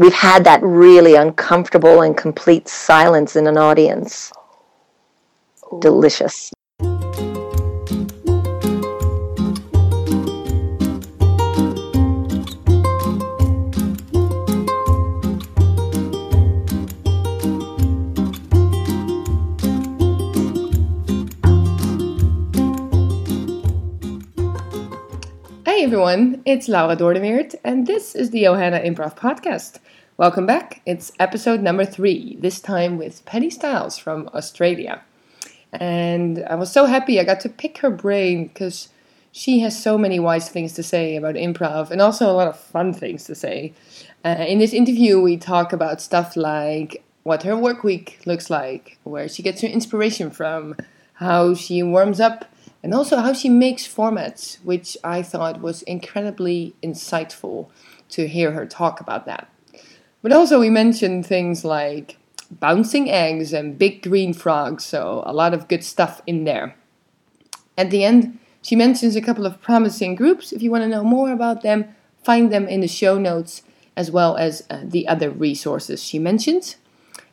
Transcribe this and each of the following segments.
we've had that really uncomfortable and complete silence in an audience. Ooh. Delicious. Everyone, it's Laura Doorneweerd, and this is the Johanna Improv Podcast. Welcome back. It's episode number three, this time with Penny Stiles from Australia. And I was so happy I got to pick her brain because she has so many wise things to say about improv and also a lot of fun things to say. Uh, in this interview, we talk about stuff like what her work week looks like, where she gets her inspiration from, how she warms up and also how she makes formats, which I thought was incredibly insightful to hear her talk about that. But also, we mentioned things like bouncing eggs and big green frogs, so a lot of good stuff in there. At the end, she mentions a couple of promising groups. If you want to know more about them, find them in the show notes as well as uh, the other resources she mentions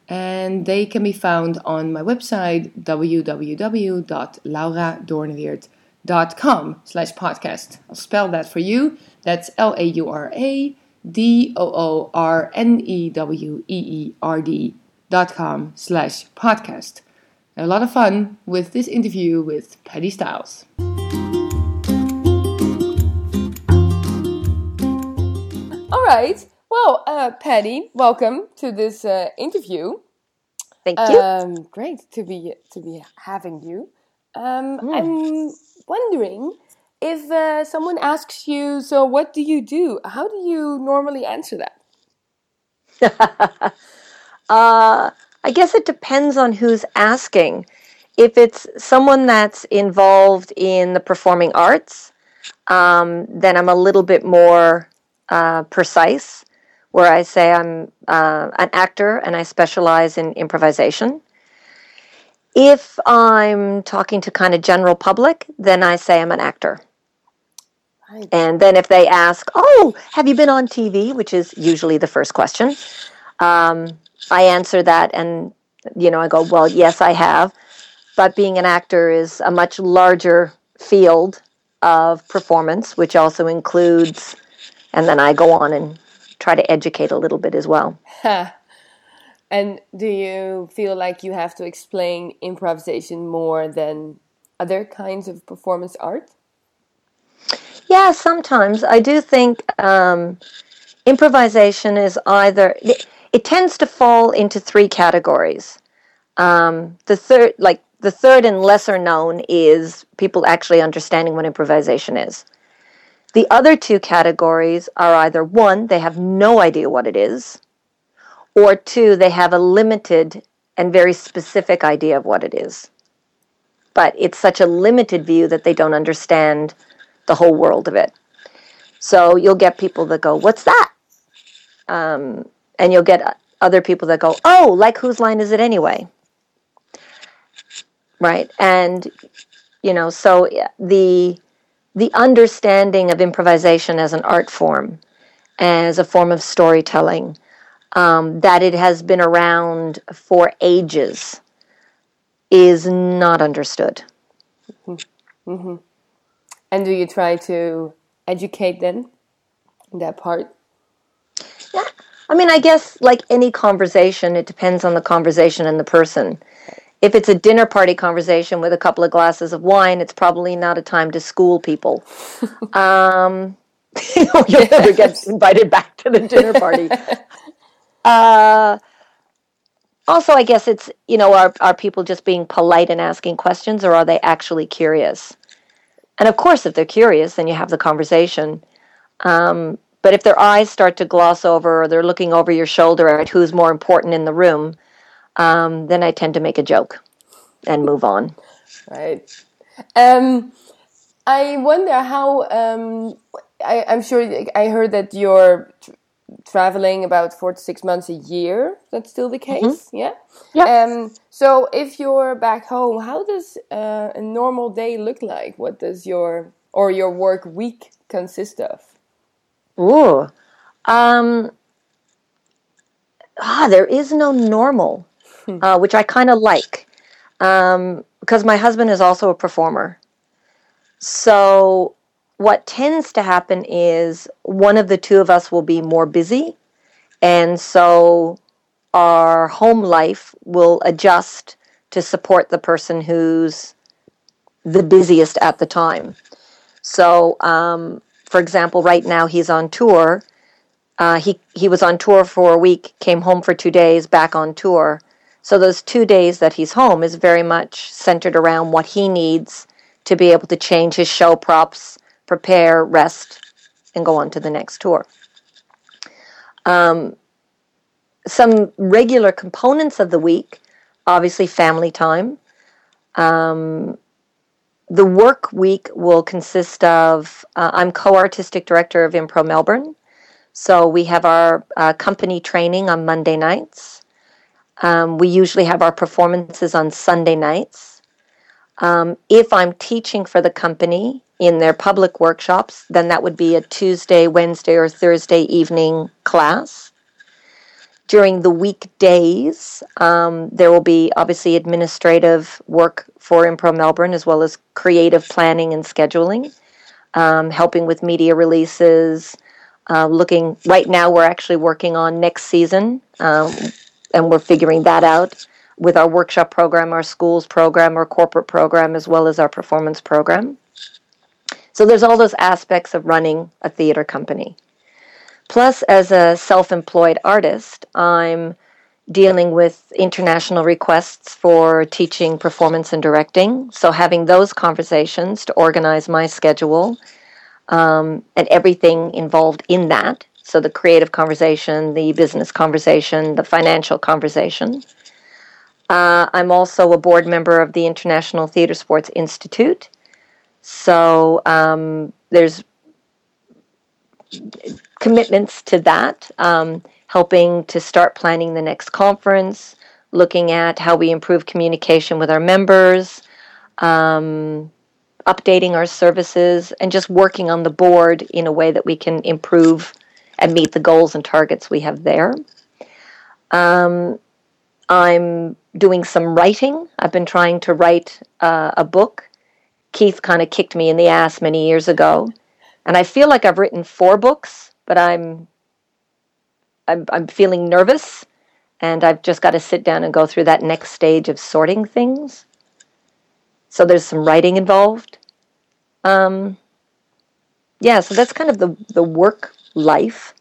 and they can be found on my website www.lauradoorneweerd.com slash podcast. I'll spell that for you. That's L-A-U-R-A-D-O-O-R-N-E-W-E-E-R-D dot com slash podcast. A lot of fun with this interview with Patti Stiles. All right. Well, uh, Patti, welcome to this uh, interview. Thank you. Um, great to be to be having you. Um, mm. I'm wondering if uh, someone asks you, "So, what do you do?" How do you normally answer that? uh, I guess it depends on who's asking. If it's someone that's involved in the performing arts, um, then I'm a little bit more uh, precise where I say I'm uh, an actor and I specialize in improvisation. If I'm talking to kind of general public, then I say I'm an actor. Right. And then if they ask, "Oh, have you been on TV?" which is usually the first question, um, I answer that, and you know, I go, "Well, yes, I have." But being an actor is a much larger field of performance, which also includes, and then I go on and try to educate a little bit as well. and do you feel like you have to explain improvisation more than other kinds of performance art? Yeah, sometimes. I do think um, improvisation is either, it, it, tends to fall into three categories. Um, the third, like the third and lesser known, is people actually understanding what improvisation is. The other two categories are either one, they have no idea what it is, or two, they have a limited and very specific idea of what it is. But it's such a limited view that they don't understand the whole world of it. So you'll get people that go, What's that? Um, and you'll get other people that go, Oh, like whose line is it anyway? Right. And, you know, so the the understanding of improvisation as an art form, as a form of storytelling, um, that it has been around for ages, is not understood. Mm-hmm. Mm-hmm. And do you try to educate them in that part? Yeah. I mean, I guess like any conversation, it depends on the conversation and the person if it's a dinner party conversation with a couple of glasses of wine, it's probably not a time to school people. um, you'll yes. never get invited back to the dinner party. uh, also, I guess it's, you know, are, are people just being polite and asking questions or are they actually curious? And of course, if they're curious, then you have the conversation. Um, but if their eyes start to gloss over or they're looking over your shoulder at who's more important in the room, um, then I tend to make a joke and move on. Right. Um, I wonder how. Um, I, am sure I heard that you're traveling about four to six months a year. That's still the mm-hmm. case, mm -hmm. yeah. Yeah. Um, so if you're back home, how does uh, a normal day look like? What does your or your work week consist of? Ooh, um, ah, there is no normal, uh, which I kind of like um, because my husband is also a performer. So, what tends to happen is one of the two of us will be more busy, and so our home life will adjust to support the person who's the busiest at the time. So, um, for example, right now he's on tour. Uh, he he was on tour for a week, came home for two days, back on tour. So those two days that he's home is very much centered around what he needs to be able to change his show props, prepare, rest, and go on to the next tour. Um, some regular components of the week, obviously family time. Um, the work week will consist of uh, I'm co-artistic director of Impro Melbourne, so we have our uh, company training on Monday nights. Um, we usually have our performances on Sunday nights. Um, if I'm teaching for the company in their public workshops, then that would be a Tuesday, Wednesday, or Thursday evening class. During the weekdays, um, there will be obviously administrative work for Impro Melbourne as well as creative planning and scheduling, um, helping with media releases. Uh, looking right now, we're actually working on next season, um, and we're figuring that out with our workshop program, our schools program, our corporate program, as well as our performance program. So there's all those aspects of running a theater company. Plus, as a self employed artist, I'm dealing with international requests for teaching performance and directing. So, having those conversations to organize my schedule um, and everything involved in that. So, the creative conversation, the business conversation, the financial conversation. Uh, I'm also a board member of the International Theater Sports Institute. So, um, there's commitments to that, um, helping to start planning the next conference, looking at how we improve communication with our members, um, updating our services, and just working on the board in a way that we can improve and meet the goals and targets we have there. Um, I'm doing some writing. I've been trying to write uh, a book. Keith kind of kicked me in the ass many years ago. And I feel like I've written four books, but I'm I'm, I'm feeling nervous and I've just got to sit down and go through that next stage of sorting things. So there's some writing involved. Um, yeah, so that's kind of the, the work life.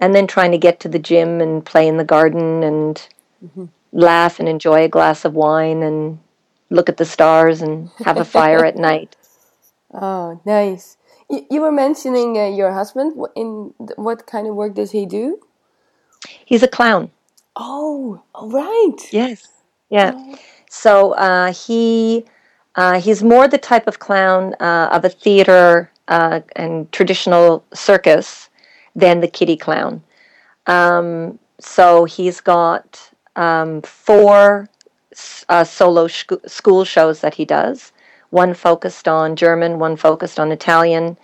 And then trying to get to the gym and play in the garden and mm-hmm. laugh and enjoy a glass of wine and look at the stars and have a fire at night. Oh, nice. You were mentioning uh, your husband. In what kind of work does he do? He's a clown. Oh, all right. Yes. Yeah. Oh. So uh, he uh, he's more the type of clown uh, of a theater uh, and traditional circus than the kiddie clown. Um, so he's got um, four uh, solo sh- school shows that he does. One focused on German, one focused on Italian,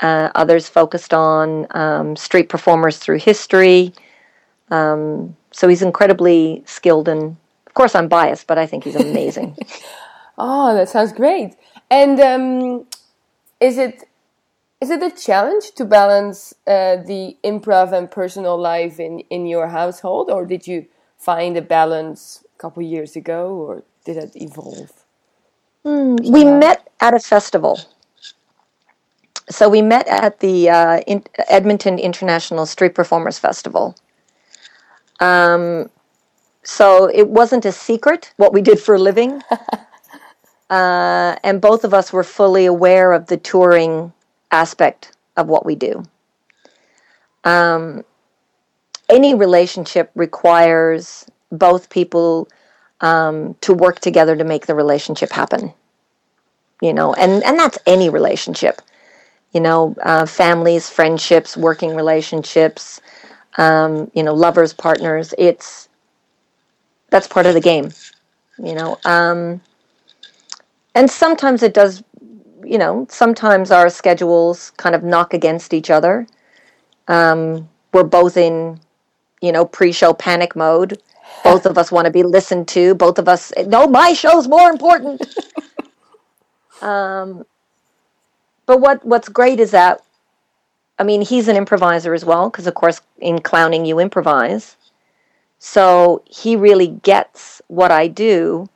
uh, others focused on um, street performers through history. Um, so he's incredibly skilled, and of course, I'm biased, but I think he's amazing. oh, that sounds great. And um, is it is it a challenge to balance uh, the improv and personal life in in your household, or did you find a balance a couple years ago, or did it evolve? Mm, we met at a festival. So we met at the uh, in Edmonton International Street Performers Festival. Um, so it wasn't a secret what we did for a living. uh, and both of us were fully aware of the touring aspect of what we do. Um, any relationship requires both people um, to work together to make the relationship happen. You know, and, and that's any relationship. You know, uh, families, friendships, working relationships, um, you know, lovers, partners. It's that's part of the game. You know, um, and sometimes it does. You know, sometimes our schedules kind of knock against each other. Um, we're both in you know, pre-show panic mode. Both of us want to be listened to. Both of us, no, my show's more important. um, but what what's great is that, I mean, he's an improviser as well, because of course in clowning you improvise. So he really gets what I do,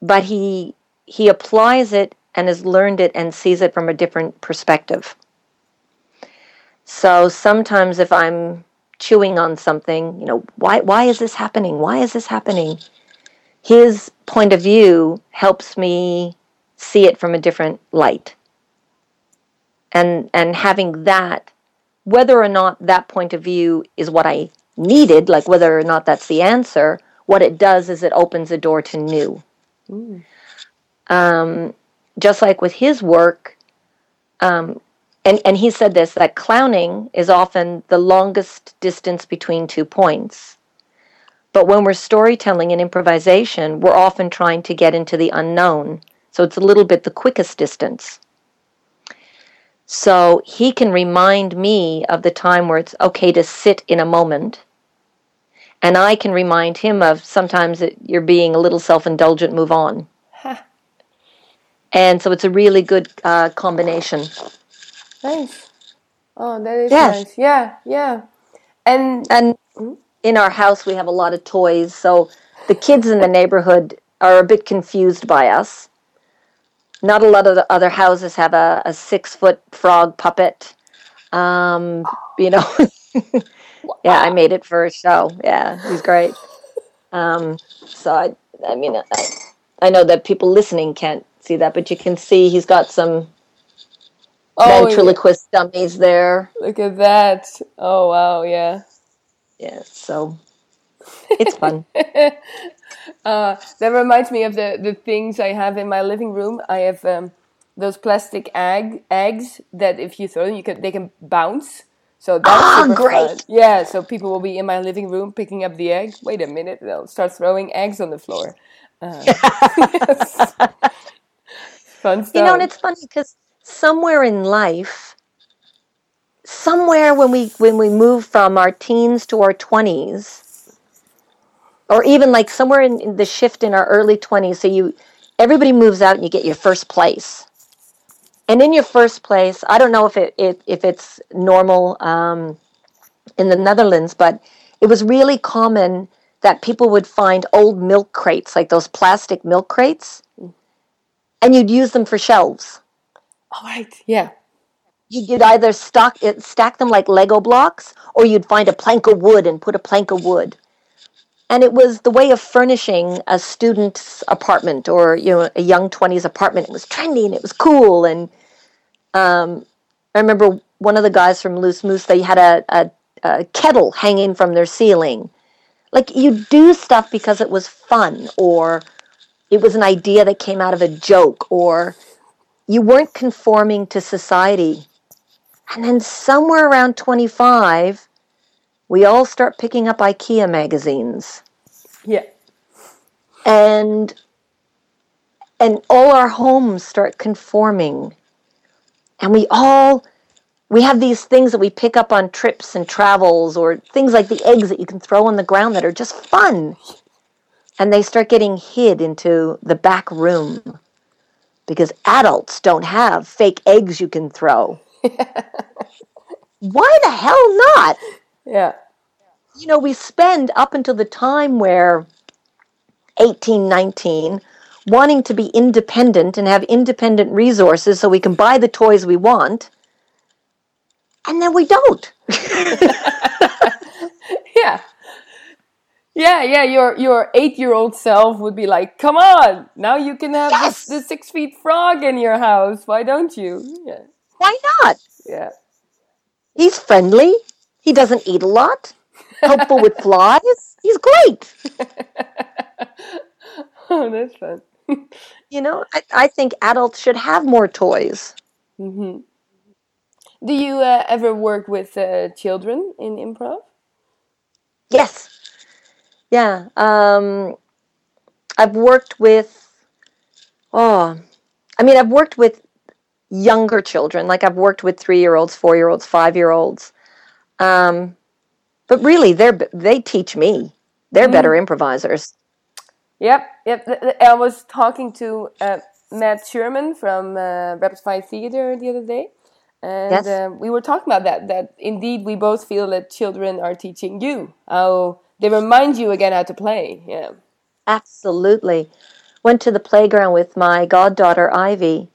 but he he applies it and has learned it and sees it from a different perspective. So sometimes if I'm chewing on something, you know, why why is this happening? Why is this happening? His point of view helps me see it from a different light. And and having that whether or not that point of view is what I needed, like whether or not that's the answer, what it does is it opens a door to new. Um, just like with his work, um, and, and he said this that clowning is often the longest distance between two points. But when we're storytelling and improvisation, we're often trying to get into the unknown. So it's a little bit the quickest distance. So he can remind me of the time where it's okay to sit in a moment. And I can remind him of sometimes that you're being a little self indulgent, move on. And so it's a really good uh, combination. Nice. Oh, that is Yes. nice. Yeah, yeah. And And in our house, we have a lot of toys. So the kids in the neighborhood are a bit confused by us. Not a lot of the other houses have a, a six foot frog puppet. Um, you know, yeah, I made it for a show. Yeah, he's great. Um, so I, I mean, I, I know that people listening can't see that, but you can see he's got some oh, ventriloquist dummies there. look at that. Oh wow, yeah. Yeah, so it's fun. Uh, that reminds me of the, the things I have in my living room. I have um, those plastic egg eggs that if you throw them, you can they can bounce. So that's Ah, great. fun. Yeah, so people will be in my living room picking up the egg. Wait a minute, they'll start throwing eggs on the floor. Uh, yes. Fun stuff. You know, and it's funny because somewhere in life, somewhere when we when we move from our teens to our twenties, or even like somewhere in, in the shift in our early twenties, so you everybody moves out and you get your first place. And in your first place, I don't know if it, it if it's normal um, in the Netherlands, but it was really common that people would find old milk crates, like those plastic milk crates, and you'd use them for shelves. All right. Yeah. You- You'd either stock it, stack them like Lego blocks, or you'd find a plank of wood and put a plank of wood. And it was the way of furnishing a student's apartment or you know a young twenties apartment. It was trendy and it was cool. And um, I remember one of the guys from Loose Moose. They had a, a, a kettle hanging from their ceiling. Like you do stuff because it was fun, or it was an idea that came out of a joke, or you weren't conforming to society. And then somewhere around 25, we all start picking up IKEA magazines. Yeah. And and all our homes start conforming. And we all we have these things that we pick up on trips and travels or things like the eggs that you can throw on the ground that are just fun. And they start getting hid into the back room because adults don't have fake eggs you can throw. Why the hell not? Yeah. You know, we spend up until the time where 18, 19, wanting to be independent and have independent resources so we can buy the toys we want. And then we don't. Yeah. Yeah, yeah, your your eight year old self would be like, Come on, now you can have Yes! this, the six feet frog in your house. Why don't you? Yeah. Why not? Yeah. He's friendly. He doesn't eat a lot. Helpful with flies. He's great. oh, that's fun. You know, I, I think adults should have more toys. hmm Do you uh, ever work with uh, children in improv? Yes. Yeah. Um, I've worked with, oh, I mean, I've worked with younger children. Like I've worked with three year olds, four year olds, five year olds. Um, but really, they're they teach me. They're better improvisers. Yep, yep. I was talking to uh, Matt Sherman from uh, Rapid Fire Theater the other day, and Yes. uh, we were talking about that. That indeed, we both feel that children are teaching you how they remind you again how to play. Yeah. Absolutely. Went to the playground with my goddaughter Ivy,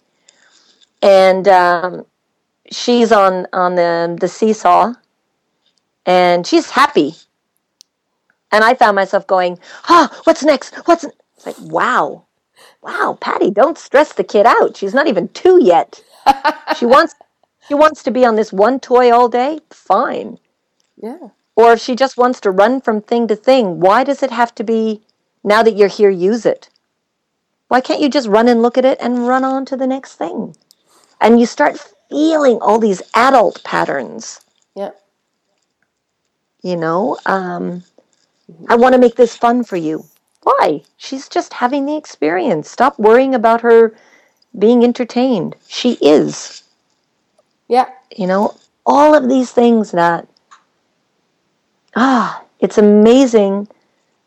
and um, she's on on the the seesaw, and she's happy. And I found myself going, "Ah, what's next? What's?" n-" It's like, "Wow, wow, Patti, don't stress the kid out. She's not even two yet. she wants she wants to be on this one toy all day. Fine." Yeah. Or if she just wants to run from thing to thing, why does it have to be now that you're here, use it? Why can't you just run and look at it and run on to the next thing? And you start feeling all these adult patterns, Yeah. you know? Um, I want to make this fun for you. Why? She's just having the experience. Stop worrying about her being entertained. She is. Yeah. you know all of these things that ah it's amazing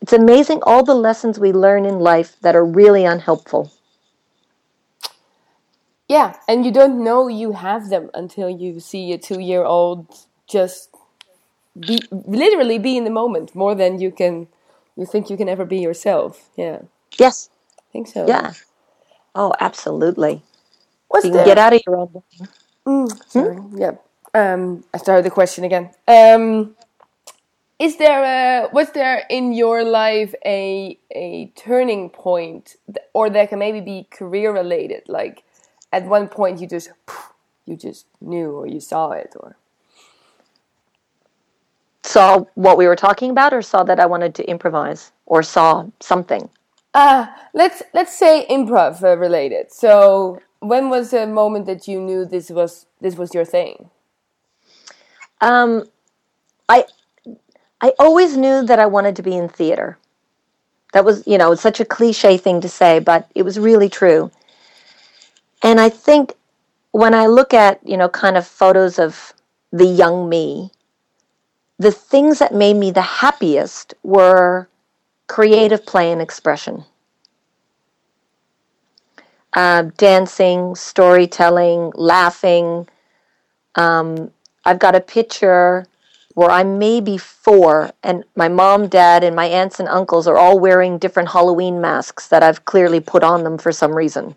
it's amazing all the lessons we learn in life that are really unhelpful Yeah, and you don't know you have them until you see a two-year-old just be literally be in the moment more than you can you think you can ever be yourself. Yeah, yes I think so. yeah oh absolutely What's you the can get out of your own. Mm, sorry. Yeah. Um, I started the question again. Um, is there a was there in your life a a turning point, th- or that can maybe be career related? Like at one point you just you just knew or you saw it or saw what we were talking about or saw that i wanted to improvise or saw something uh let's let's say improv uh, related. So when was the moment that you knew this was this was your thing? um, i i always knew that i wanted to be in theater. That was you know it's such a cliche thing to say but it was really true. And i think when i look at you know kind of photos of the young me the things that made me the happiest were creative play and expression. Uh, dancing storytelling laughing. Um, i've got a picture where I'm maybe four, and my mom, dad, and my aunts and uncles are all wearing different Halloween masks that I've clearly put on them for some reason.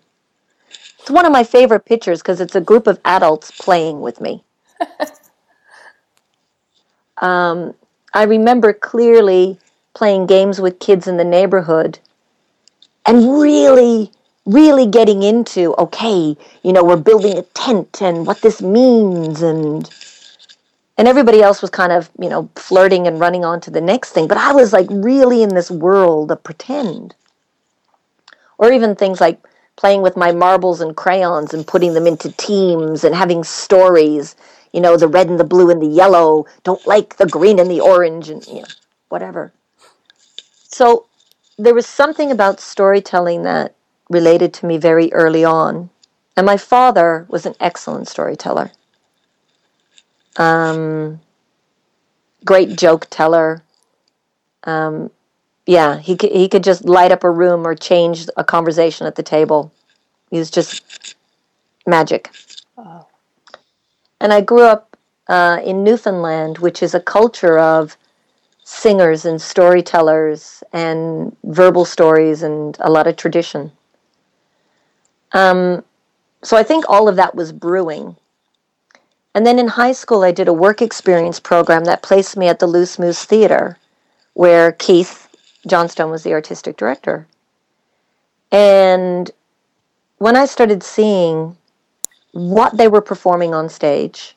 It's one of my favorite pictures because it's a group of adults playing with me. um, I remember clearly playing games with kids in the neighborhood and really, really getting into okay, you know, we're building a tent and what this means and and everybody else was kind of you know flirting and running on to the next thing. But i was like really in this world of pretend. Or even things like playing with my marbles and crayons and putting them into teams and having stories you know the red and the blue and the yellow don't like the green and the orange and you know whatever. So there was something about storytelling that related to me very early on. And my father was an excellent storyteller um, great joke teller. Um, yeah, he could, he could just light up a room or change a conversation at the table. He was just magic. And I grew up uh, in Newfoundland, which is a culture of singers and storytellers and verbal stories and a lot of tradition. Um, so I think all of that was brewing. And then in high school, I did a work experience program that placed me at the Loose Moose Theater, where Keith Johnstone was the artistic director. And when I started seeing what they were performing on stage,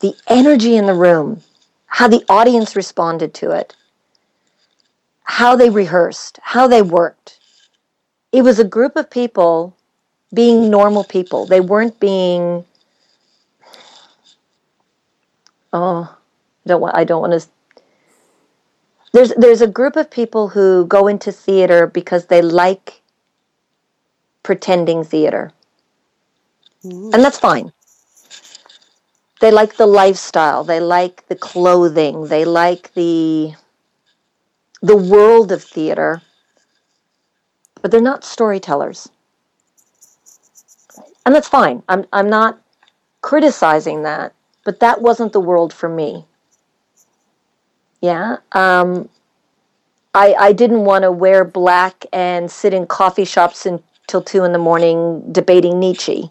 the energy in the room, how the audience responded to it, how they rehearsed, how they worked, it was a group of people being normal people. They weren't being oh, I don't want. I don't want to. There's there's a group of people who go into theater because they like pretending theater, and that's fine. they like the lifestyle, they like the clothing, they like the the world of theater, but they're not storytellers. And that's fine. I'm I'm not criticizing that, but that wasn't the world for me. Yeah. Um, I, I didn't want to wear black and sit in coffee shops until two in the morning debating Nietzsche.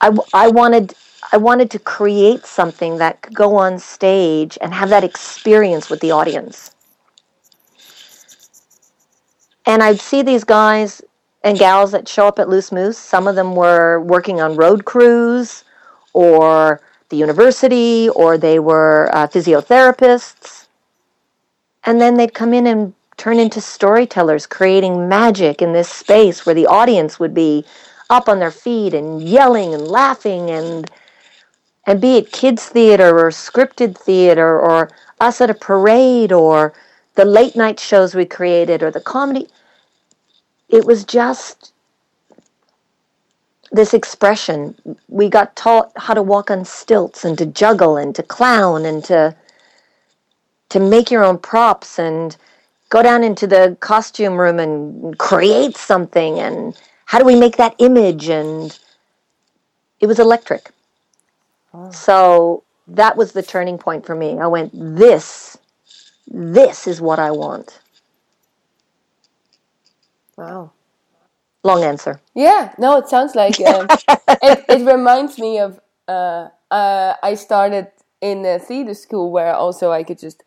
I, I wanted I wanted to create something that could go on stage and have that experience with the audience. And I'd see these guys and gals that show up at Loose Moose. Some of them were working on road crews or the university, or they were uh, physiotherapists. And then they'd come in and turn into storytellers, creating magic in this space where the audience would be up on their feet and yelling and laughing and and be it kids theater or scripted theater or us at a parade or the late night shows we created or the comedy it was just this expression. We got taught how to walk on stilts and to juggle and to clown and to to make your own props and go down into the costume room and create something and how do we make that image? And it was electric. Oh. so that was the turning point for me. I went this this is what i want. Wow long answer yeah no it sounds like uh, it, it reminds me of uh, uh, i started in a theater school where also i could just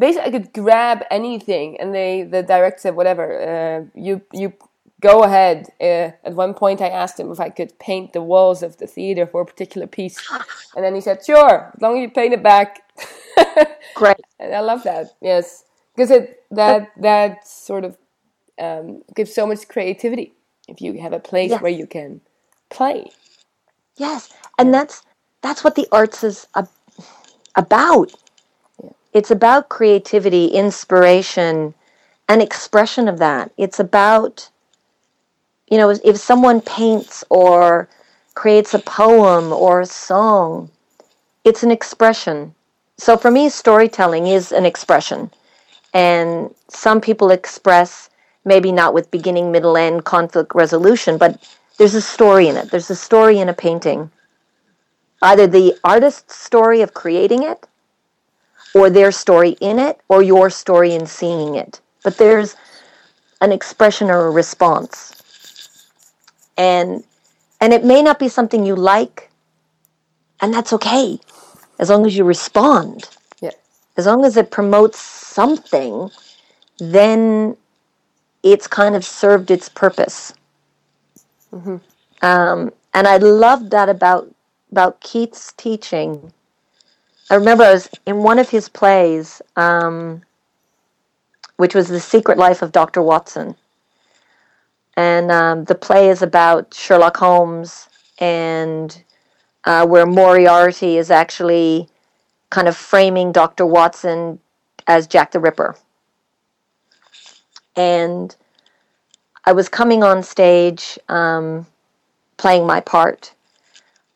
basically I could grab anything, and they the director said whatever uh, you you go ahead. Uh, at one point, I asked him if I could paint the walls of the theater for a particular piece, and then he said, "Sure, as long as you paint it back." Great, and I love that. Yes, because it that that sort of um, gives so much creativity if you have a place yes. where you can play. Yes, and that's that's what the arts is about it's about creativity, inspiration, and expression of that. It's about, you know, if someone paints or creates a poem or a song, it's an expression. So for me, storytelling is an expression. And some people express maybe not with beginning, middle, end conflict resolution, but there's a story in it. There's a story in a painting. Either the artist's story of creating it or their story in it or your story in seeing it. But there's an expression or a response. And and it may not be something you like, and that's okay. As long as you respond. Yeah. As long as it promotes something, then it's kind of served its purpose. Mm-hmm. Um, and I love that about about Keith's teaching I remember I was in one of his plays, um, which was The Secret Life of Dr. Watson. And um, the play is about Sherlock Holmes and uh, where Moriarty is actually kind of framing Dr. Watson as Jack the Ripper. And I was coming on stage um, playing my part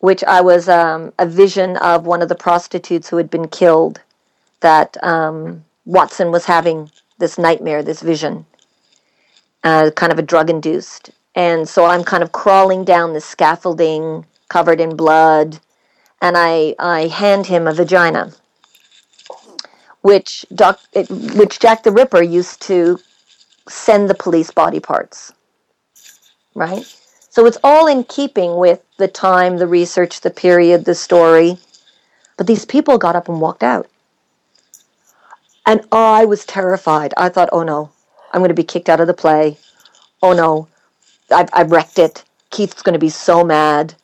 which I was um, a vision of one of the prostitutes who had been killed, that um, Watson was having this nightmare, this vision, uh, kind of a drug induced. And so I'm kind of crawling down the scaffolding covered in blood, and I, I hand him a vagina, which, doc, it, which Jack the Ripper used to send the police body parts, right? So it's all in keeping with the time, the research, the period, the story. But these people got up and walked out. And I was terrified. I thought, oh no, I'm going to be kicked out of the play. Oh no, I've, I've wrecked it. Keith's going to be so mad.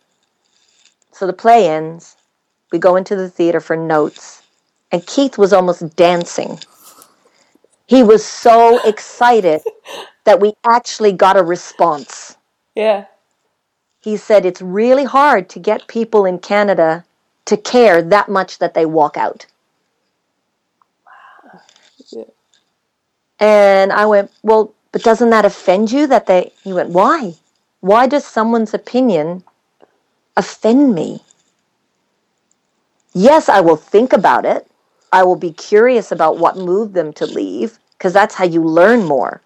So the play ends. We go into the theater for notes. And Keith was almost dancing. He was so excited that we actually got a response. Yeah he said it's really hard to get people in Canada to care that much that they walk out. Wow. Yeah. And I went, well, but doesn't that offend you that they, he went, why? Why does someone's opinion offend me? yes, I will think about it. I will be curious about what moved them to leave because that's how you learn more.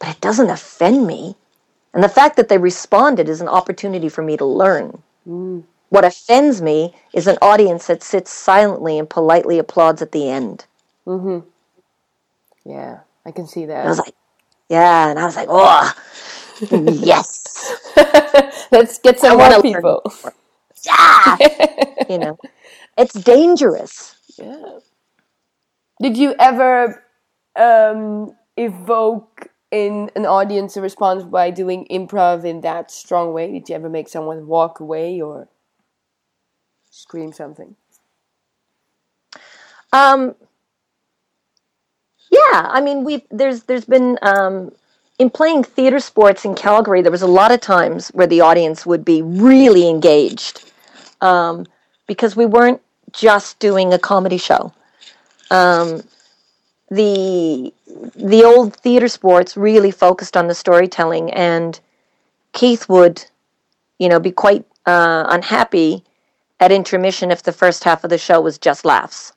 But it doesn't offend me. And the fact that they responded is an opportunity for me to learn. Mm. What offends me is an audience that sits silently and politely applauds at the end. Mm-hmm. Yeah, I can see that. I was like, yeah, and I was like, oh, yes. Let's get some more people. Yeah, you know, it's dangerous. Yeah. Did you ever um, evoke in an audience a response by doing improv in that strong way? Did you ever make someone walk away or scream something? Um, yeah, I mean, we've there's there's been um, in playing theater sports in Calgary. There was a lot of times where the audience would be really engaged um, because we weren't just doing a comedy show. Um, the the old theater sports really focused on the storytelling, and Keith would, you know, be quite uh, unhappy at intermission if the first half of the show was just laughs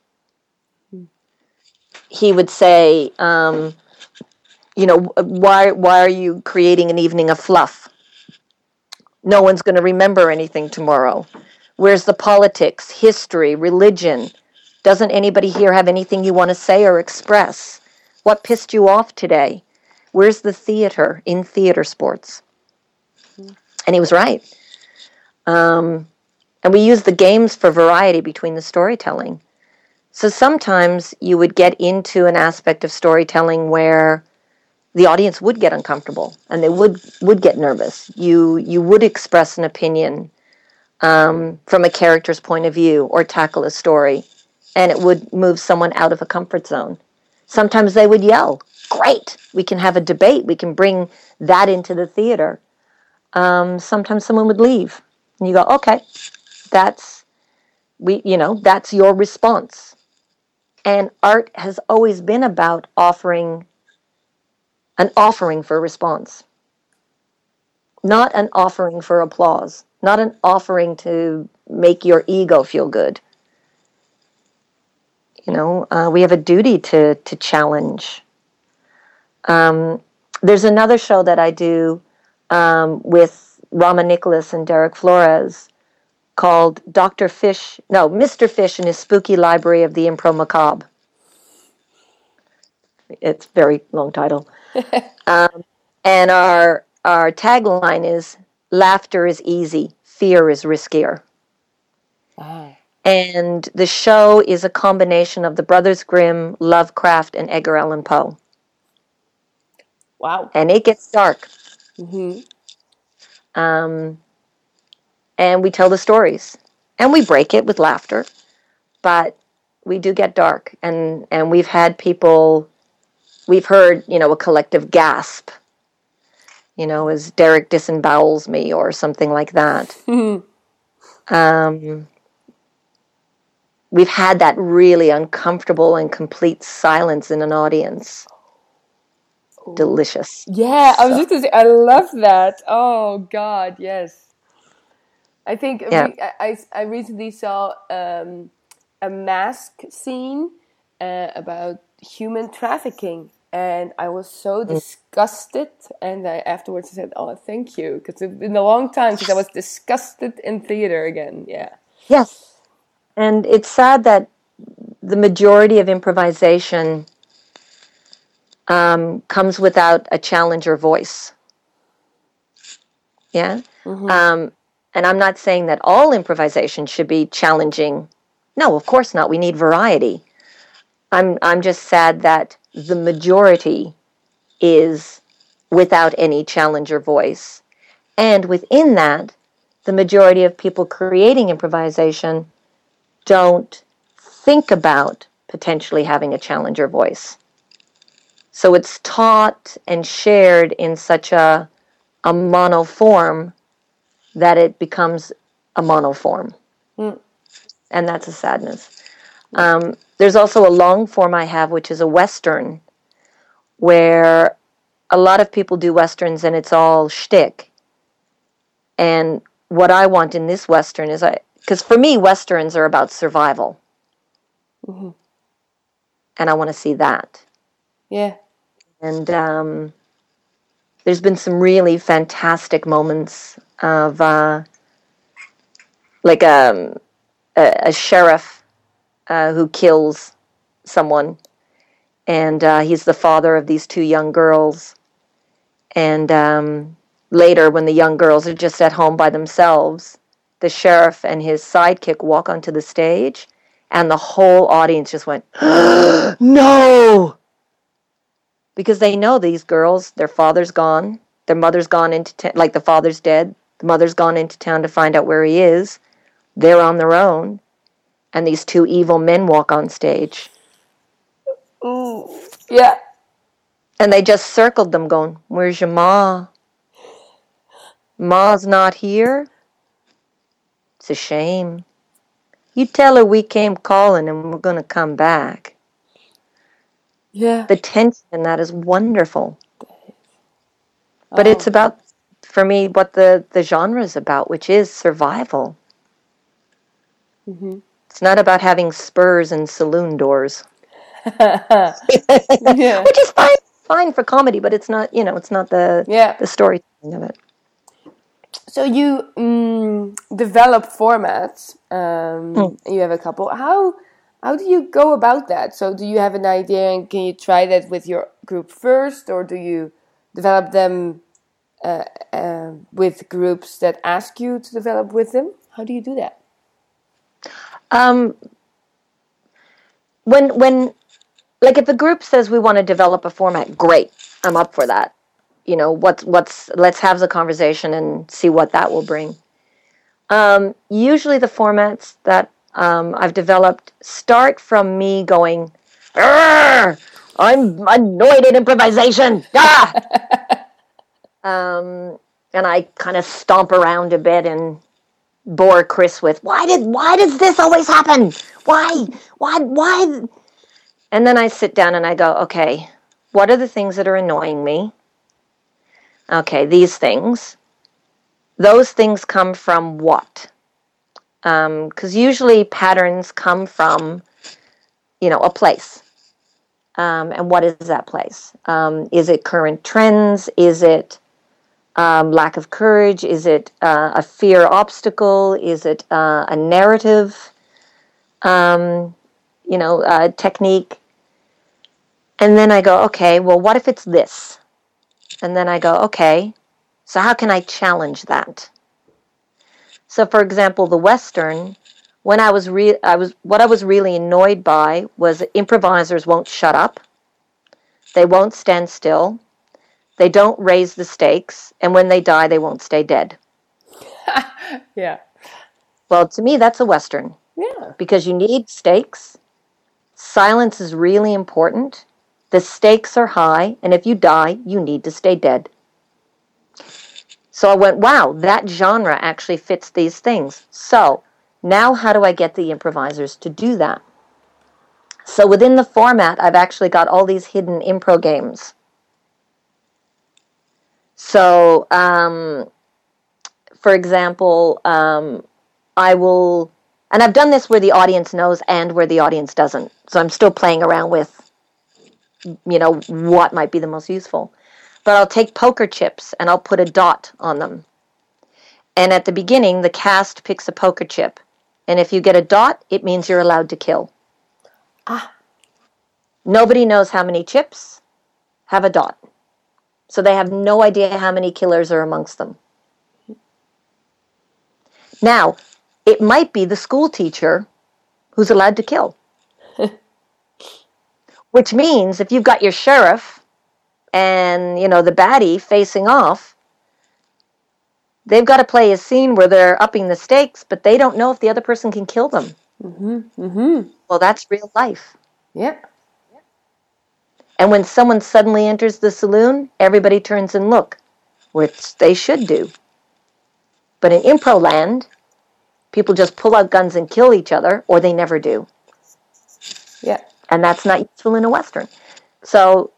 he would say, um, you know, why why are you creating an evening of fluff? No one's going to remember anything tomorrow. Where's the politics, history, religion? Doesn't anybody here have anything you want to say or express? What pissed you off today? Where's the theater in theater sports? And he was right. Um, and we use the games for variety between the storytelling. So sometimes you would get into an aspect of storytelling where the audience would get uncomfortable and they would would get nervous. You you would express an opinion um, from a character's point of view or tackle a story, and it would move someone out of a comfort zone. Sometimes they would yell, "Great! We can have a debate. We can bring that into the theater." Um, sometimes someone would leave, and you go, "Okay, that's we. You know, that's your response." And art has always been about offering an offering for response, not an offering for applause, not an offering to make your ego feel good. You know, uh, we have a duty to to challenge. Um, there's another show that I do um, with Rama Nicholas and Derek Flores called Dr. Fish, no, Mr. Fish and his Spooky Library of the Impro Macabre. It's very long title. um, and our our tagline is laughter is easy, fear is riskier. Oh. And the show is a combination of the Brothers Grimm, Lovecraft, and Edgar Allan Poe. Wow. And it gets dark. Mm-hmm. Um, and we tell the stories and we break it with laughter but we do get dark and and we've had people we've heard you know a collective gasp you know as derek disembowels me or something like that. Um, we've had that really uncomfortable and complete silence in an audience. Delicious yeah i was just gonna say i love that. Oh god yes. I think yeah. I, I recently saw um, a mask scene uh, about human trafficking, and I was so mm. disgusted. And I afterwards said, "Oh, thank you," because it's been a long time since I was disgusted in theater again. Yeah. Yes, and it's sad that the majority of improvisation um, comes without a challenger voice. Yeah. Mm-hmm. Um, and I'm not saying that all improvisation should be challenging. No, of course not. We need variety. I'm I'm just sad that the majority is without any challenger voice. And within that, the majority of people creating improvisation don't think about potentially having a challenger voice. So it's taught and shared in such a, a mono form that it becomes a monoform. Mm. And that's a sadness. Um, there's also a long form I have, which is a Western, where a lot of people do Westerns and it's all shtick. And what I want in this Western is I, Because for me, westerns are about survival, and I want to see that. Yeah. And um, there's been some really fantastic moments of uh, like um, a, a sheriff uh, who kills someone, and uh, he's the father of these two young girls. And um, later, when the young girls are just at home by themselves, the sheriff and his sidekick walk onto the stage, and the whole audience just went, "No!" because they know these girls, their father's gone, their mother's gone into town, like the father's dead, the mother's gone into town to find out where he is. They're on their own, and these two evil men walk on stage, Ooh. Yeah. and they just circled them, going, "Where's your ma? Ma's not here. It's a shame. You tell her we came calling, and we're gonna come back." Yeah. the tension in that is wonderful. But Oh. it's about, for me, what the, the genre is about, which is survival. Mhm. It's not about having spurs and saloon doors, yeah. which is fine, fine for comedy, but it's not, you know, it's not the Yeah. the storytelling of it. So you mm, develop formats. Um, Mm. You have a couple. How how do you go about that? So do you have an idea and can you try that with your group first, or do you develop them uh, uh, with groups that ask you to develop with them? How do you do that? Um, when when like if the group says we want to develop a format, great, I'm up for that. You know, what's what's let's have the conversation and see what that will bring. Um, usually, the formats that um, I've developed start from me going, I'm annoyed at improvisation. Ah! um, and I kind of stomp around a bit and bore Chris with why did why does this always happen? Why why why? And then I sit down and I go, okay, what are the things that are annoying me? Okay, these things. Those things come from what? Because usually patterns come from, you know, a place. Um, and what is that place? Um, is it current trends? Is it um, lack of courage? Is it uh, a fear obstacle? Is it uh, a narrative, um, you know, uh, technique? And then I go, okay, well, what if it's this? And then I go, okay, so how can I challenge that? So, for example, the Western, when I was re- I was what I was really annoyed by was improvisers won't shut up, they won't stand still, they don't raise the stakes, and when they die, they won't stay dead. Yeah. Well, to me, that's a Western Yeah. because you need stakes. Silence is really important. The stakes are high, and if you die, you need to stay dead. So I went, wow, that genre actually fits these things. So now, how do I get the improvisers to do that? So within the format, I've actually got all these hidden impro games. So, um, for example, um, I will, and I've done this where the audience knows and where the audience doesn't. So I'm still playing around with, you know, what might be the most useful. But I'll take poker chips and I'll put a dot on them. And at the beginning, the cast picks a poker chip. And if you get a dot, it means you're allowed to kill. Ah. Nobody knows how many chips have a dot. So they have no idea how many killers are amongst them. Now, it might be the school teacher who's allowed to kill. Which means if you've got your sheriff and, you know, the baddie facing off, they've got to play a scene where they're upping the stakes, but they don't know if the other person can kill them. Mm-hmm. Well, that's real life. Yeah. And when someone suddenly enters the saloon, everybody turns and look, which they should do. But in impro land, people just pull out guns and kill each other, or they never do. Yeah. And that's not useful in a western. So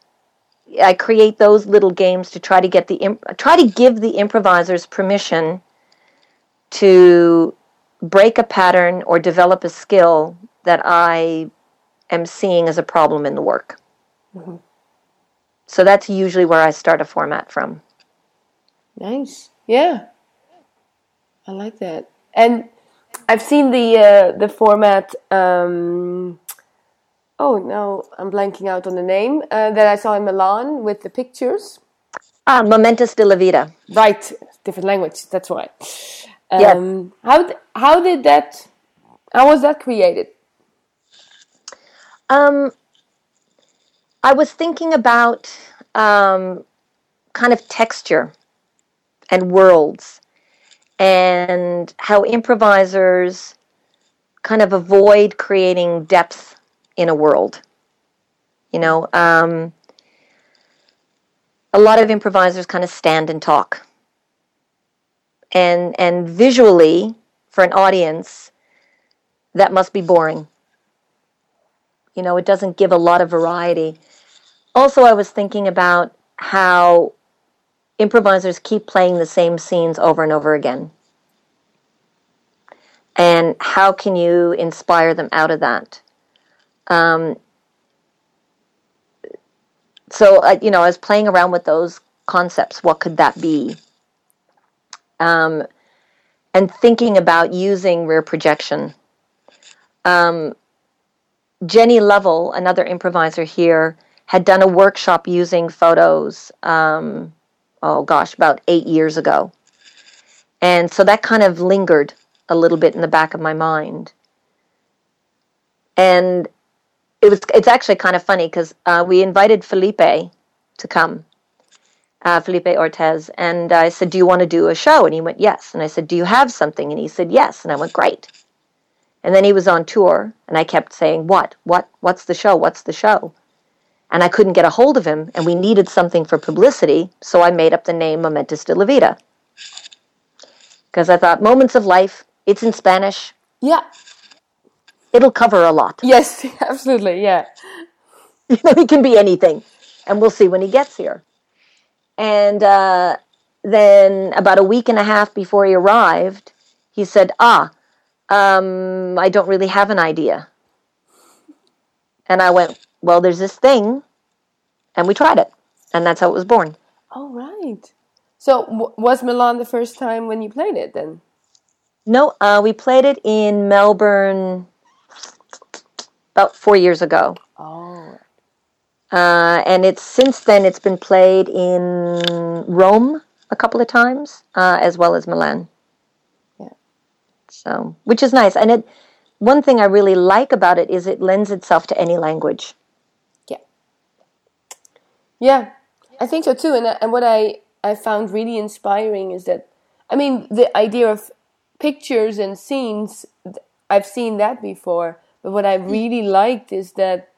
I create those little games to try to get the imp- try to give the improvisers permission to break a pattern or develop a skill that I am seeing as a problem in the work. Mm-hmm. So that's usually where I start a format from. Nice. Yeah. I like that. And I've seen the uh, the format. Um, oh no, I'm blanking out on the name uh, that I saw in Milan with the pictures. Ah, Momentos de la Vida. Right, different language. That's why. Um, yeah. How how did that? How was that created? Um, I was thinking about um, kind of texture and worlds and how improvisers kind of avoid creating depth in a world. You know, um, a lot of improvisers kind of stand and talk. And and visually, for an audience, that must be boring. You know, it doesn't give a lot of variety. Also, I was thinking about how improvisers keep playing the same scenes over and over again. And how can you inspire them out of that? Um, so, uh, you know, I was playing around with those concepts. What could that be? Um, and thinking about using rear projection. Um, Jenny Lovell, another improviser here, had done a workshop using photos. Um, oh gosh, about eight years ago. And so that kind of lingered a little bit in the back of my mind. And it was it's actually kind of funny because uh, we invited Felipe to come, uh, Felipe Ortiz, and I said, "Do you want to do a show?" And he went, "Yes." And I said, "Do you have something?" And he said, "Yes." And I went, "Great." And then he was on tour, and I kept saying, "What? What? What's the show? What's the show?" And I couldn't get a hold of him, and we needed something for publicity, so I made up the name Momentos de la Vida. Because I thought, Moments of Life, it's in Spanish. Yeah. It'll cover a lot. Yes, absolutely, yeah. You know, it can be anything, and we'll see when he gets here. And uh, then, about a week and a half before he arrived, he said, Ah, um, I don't really have an idea. And I went, well, there's this thing, and we tried it, and that's how it was born. Oh, right. So, w- was Milan the first time when you played it then? No, uh, we played it in Melbourne about four years ago. Oh. Uh, and it's since then it's been played in Rome a couple of times, uh, as well as Milan. Yeah. So, which is nice, and it. One thing I really like about it is it lends itself to any language. Yeah, I think so too. And uh, and what I I found really inspiring is that I mean the idea of pictures and scenes. I've seen that before, but what I really liked is that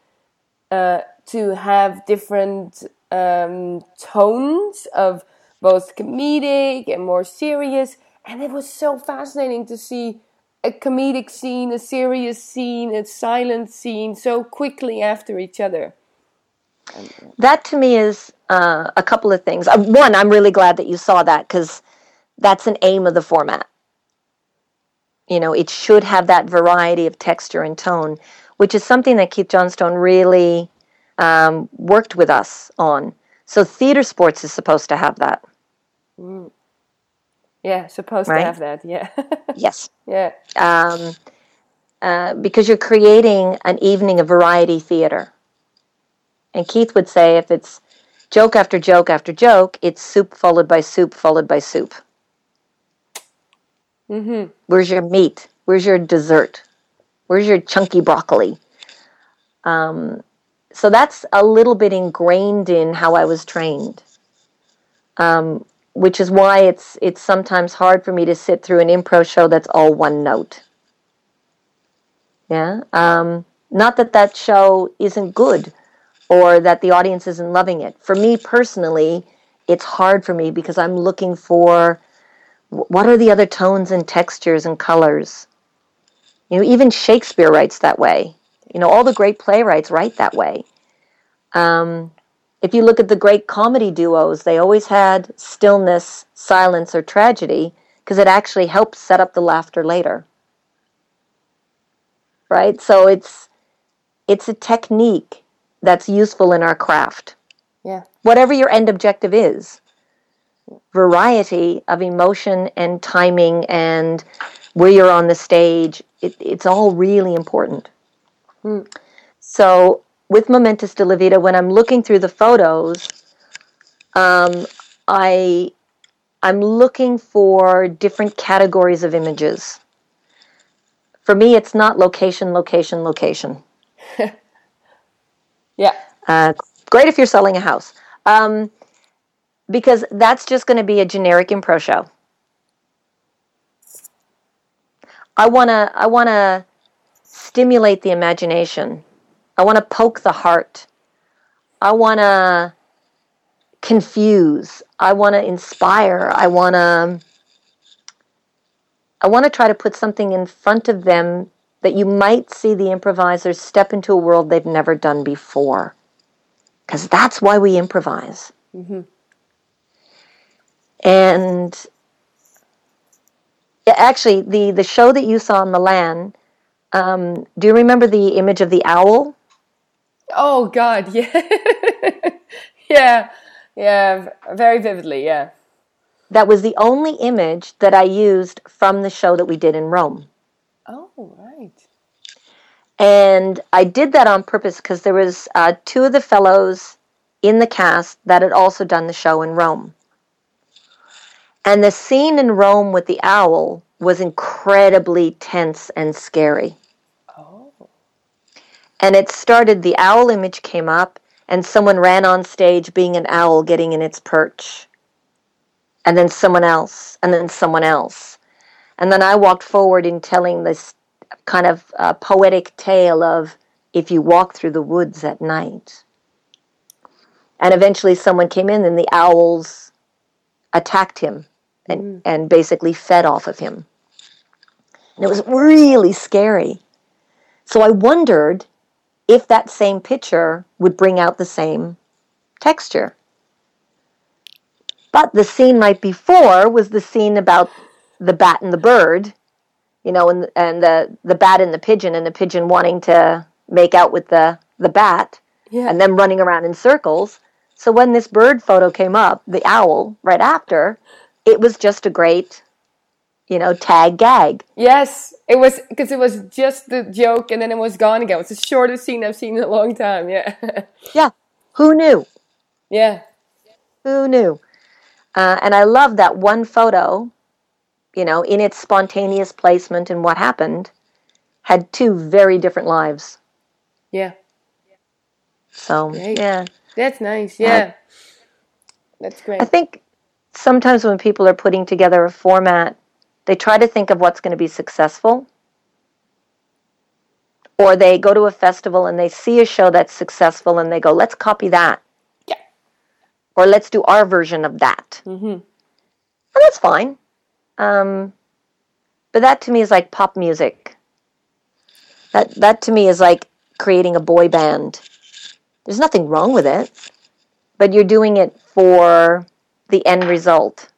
uh, to have different um, tones of both comedic and more serious, and it was so fascinating to see a comedic scene, a serious scene, a silent scene so quickly after each other. That to me is uh, a couple of things. Uh, one, I'm really glad that you saw that because that's an aim of the format. You know, it should have that variety of texture and tone, which is something that Keith Johnstone really um, worked with us on. So Theatresports is supposed to have that. Mm. Yeah, supposed right? to have that. Yeah. yes. Yeah. Um, uh, because you're creating an evening of variety theater. And Keith would say if it's joke after joke after joke, it's soup followed by soup followed by soup. Mm-hmm. Where's your meat? Where's your dessert? Where's your chunky broccoli? Um, so that's a little bit ingrained in how I was trained, um, which is why it's it's sometimes hard for me to sit through an improv show that's all one note. Yeah, um, not that that show isn't good, or that the audience isn't loving it. For me personally, it's hard for me because I'm looking for what are the other tones and textures and colors. You know, even Shakespeare writes that way. You know, all the great playwrights write that way. Um, if you look at the great comedy duos, they always had stillness, silence, or tragedy because it actually helps set up the laughter later. right? So it's it's a technique that's useful in our craft. Yeah. Whatever your end objective is. Variety of emotion and timing and where you're on the stage, it, it's all really important. Hmm. So with Momentos de la Vida, when I'm looking through the photos, um, I I'm looking for different categories of images. For me, it's not location, location, location. Yeah. Uh, great if you're selling a house, um, because that's just going to be a generic impro show. I wanna I wanna stimulate the imagination. I want to poke the heart. I want to confuse. I want to inspire. I want to I want to try to put something in front of them that you might see the improvisers step into a world they've never done before. Cuz that's why we improvise. Mm-hmm. And actually, the the show that you saw in Milan. Um, do you remember the image of the owl? Oh God, yeah, yeah, yeah, very vividly, yeah. That was the only image that I used from the show that we did in Rome. And I did that on purpose because there was uh, two of the fellows in the cast that had also done the show in Rome. And the scene in Rome with the owl was incredibly tense and scary. Oh. And it started, the owl image came up, and someone ran on stage being an owl getting in its perch. And then someone else, and then someone else. And then I walked forward in telling this kind of uh, poetic tale of if you walk through the woods at night. And eventually someone came in, and the owls attacked him and, and basically fed off of him. And it was really scary. So I wondered if that same picture would bring out the same texture. But the scene right before was the scene about the bat and the bird, you know, and and the the bat and the pigeon, and the pigeon wanting to make out with the the bat, Yeah. and them running around in circles. So when this bird photo came up, the owl right after, it was just a great, you know, tag gag. Yes, it was because it was just the joke, and then it was gone again. It's the shortest scene I've seen in a long time. Yeah, Yeah, who knew? yeah, Who knew? Uh, and I love that one photo, you know, in its spontaneous placement and what happened, had two very different lives. yeah. So, Great. yeah. That's nice. Yeah, that's great. I think sometimes when people are putting together a format, they try to think of what's going to be successful. Or they go to a festival and they see a show that's successful and they go, let's copy that. Yeah. Or let's do our version of that. Mm-hmm. And that's fine. Um, but that to me is like pop music. That that to me is like creating a boy band. There's nothing wrong with it, but you're doing it for the end result.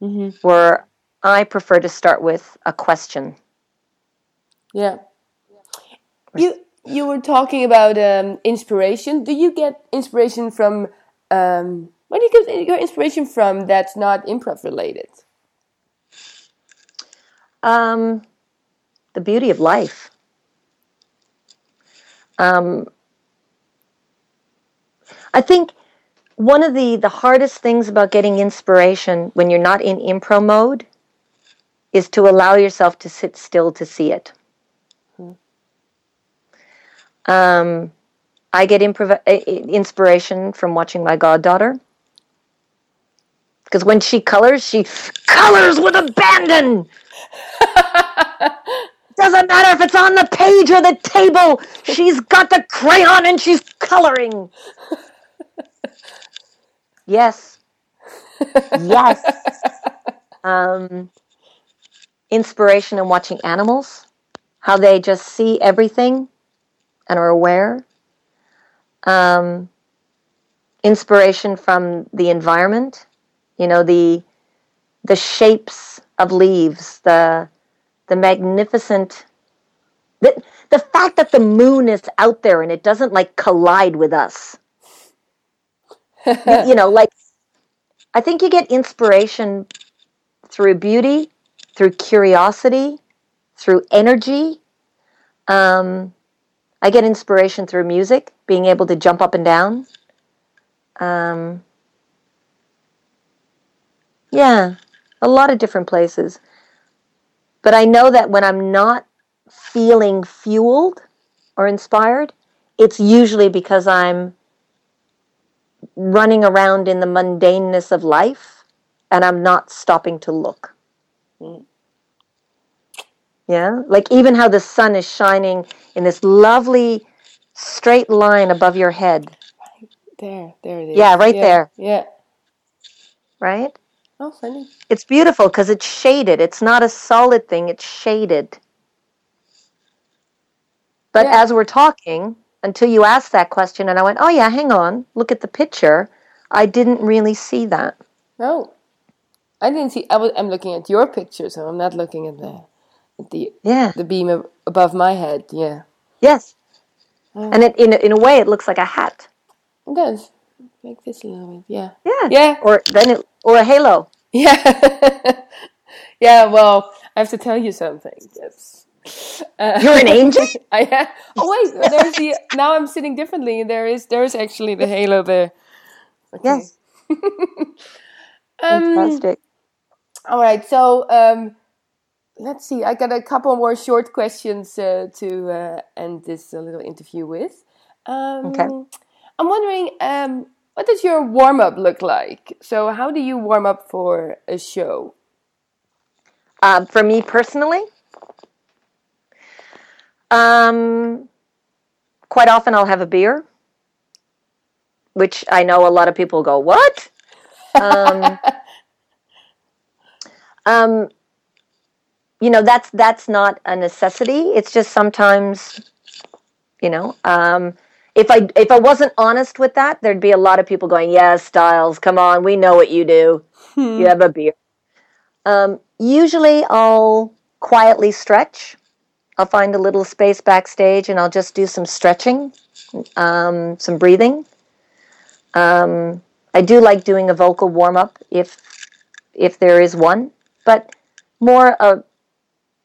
Mm-hmm. Where I prefer to start with a question. Yeah. You you were talking about um, inspiration. Do you get inspiration from? Um, where do you get your inspiration from? That's not improv related. Um, the beauty of life. Um, I think one of the, the hardest things about getting inspiration when you're not in impro mode is to allow yourself to sit still to see it. Um, I get improv- uh, inspiration from watching my goddaughter. Because when she colors, she colors with abandon. Doesn't matter if it's on the page or the table. She's got the crayon and she's coloring. Yes. Yes. Um, inspiration in watching animals, how they just see everything and are aware. Um, inspiration from the environment, you know, the the shapes of leaves, the the magnificent The, the fact that the moon is out there and it doesn't like collide with us. you, you know, like I think you get inspiration through beauty, through curiosity, through energy. Um, I get inspiration through music, being able to jump up and down. Um, yeah, a lot of different places. But I know that when I'm not feeling fueled or inspired, it's usually because I'm running around in the mundaneness of life and I'm not stopping to look. Mm. Yeah, like even how the sun is shining in this lovely straight line above your head. There, there it is. Yeah, right yeah, there. Yeah. Right? Oh, funny. It's beautiful because it's shaded. It's not a solid thing, it's shaded. But yeah. as we're talking, until you asked that question, and I went, oh, yeah, hang on, look at the picture, I didn't really see that. No. I didn't see. I was, I'm looking at your picture, so I'm not looking at the at the yeah the beam above my head. Yeah. Yes. Oh. And it, in in a way, it looks like a hat. It does. Like this a little bit. Yeah. Yeah. Yeah. Or then it, or a halo. Yeah. yeah. Well, I have to tell you something. Yes. Uh, You're an angel. I am. Oh wait, there's the. Now I'm sitting differently. There is there's actually the halo there. Okay. Yes. um, Fantastic. All right, so um, let's see. I got a couple more short questions uh, to uh, end this uh, little interview with. Um, okay. I'm wondering, um, what does your warm up look like? So, how do you warm up for a show? Um, for me personally, um, quite often I'll have a beer, which I know a lot of people go, "What?" Um, um, you know, that's that's not a necessity. It's just sometimes, you know, um, if I if I wasn't honest with that, there'd be a lot of people going, "Yes, yeah, Stiles, come on, we know what you do. Hmm. You have a beer." Um, usually, I'll quietly stretch. I'll find a little space backstage, and I'll just do some stretching, um, some breathing. Um, I do like doing a vocal warm up if if there is one, but more of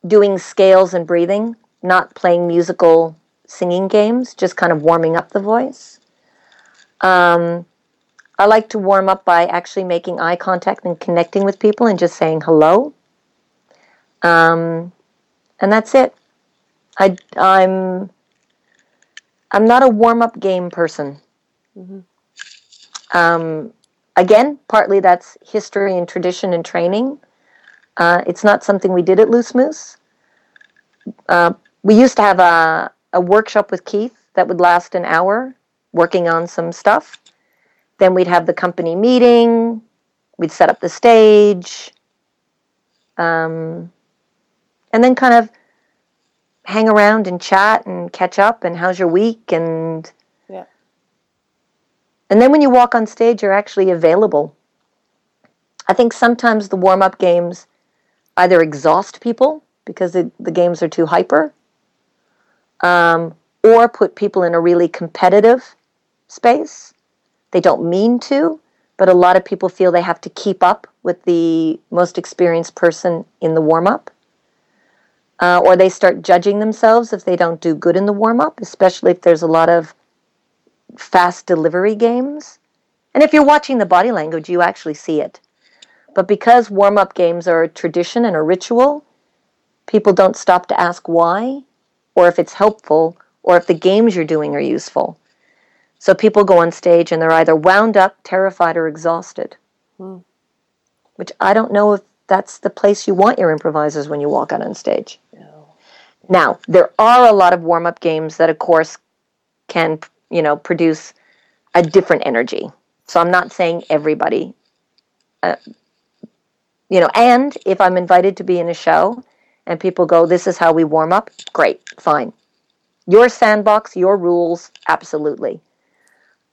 doing scales and breathing, not playing musical singing games, just kind of warming up the voice. Um, I like to warm up by actually making eye contact and connecting with people and just saying hello. Um, and that's it. I, I'm I'm not a warm up game person. Mm-hmm. Um, again, partly that's history and tradition and training. Uh, it's not something we did at Loose Moose. Uh, we used to have a, a workshop with Keith that would last an hour working on some stuff. Then we'd have the company meeting, we'd set up the stage, um, and then kind of hang around and chat and catch up and how's your week and yeah. And then when you walk on stage, you're actually available. I think sometimes the warm up games either exhaust people because the, the games are too hyper, um, or put people in a really competitive space. They don't mean to, but a lot of people feel they have to keep up with the most experienced person in the warm up. Uh, or they start judging themselves if they don't do good in the warm up, especially if there's a lot of fast delivery games. And if you're watching the body language, you actually see it. But because warm up games are a tradition and a ritual, people don't stop to ask why, or if it's helpful, or if the games you're doing are useful. So people go on stage and they're either wound up, terrified, or exhausted. Hmm. Which I don't know if that's the place you want your improvisers when you walk out on stage. No. Now, there are a lot of warm up games that, of course, can, you know, produce a different energy. So I'm not saying everybody. Uh, you know, and if I'm invited to be in a show and people go, this is how we warm up, great, fine. Your sandbox, your rules, absolutely.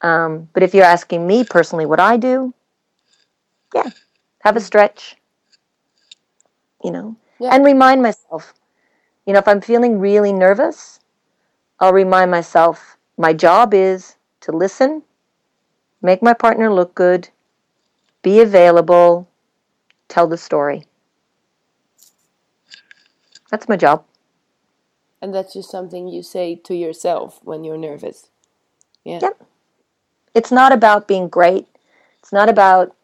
Um, but if you're asking me personally what I do, yeah, have a stretch, you know, yeah. and remind myself you know, if I'm feeling really nervous, I'll remind myself my job is to listen, make my partner look good, be available, tell the story. That's my job. And that's just something you say to yourself when you're nervous. Yeah. Yep. It's not about being great. It's not about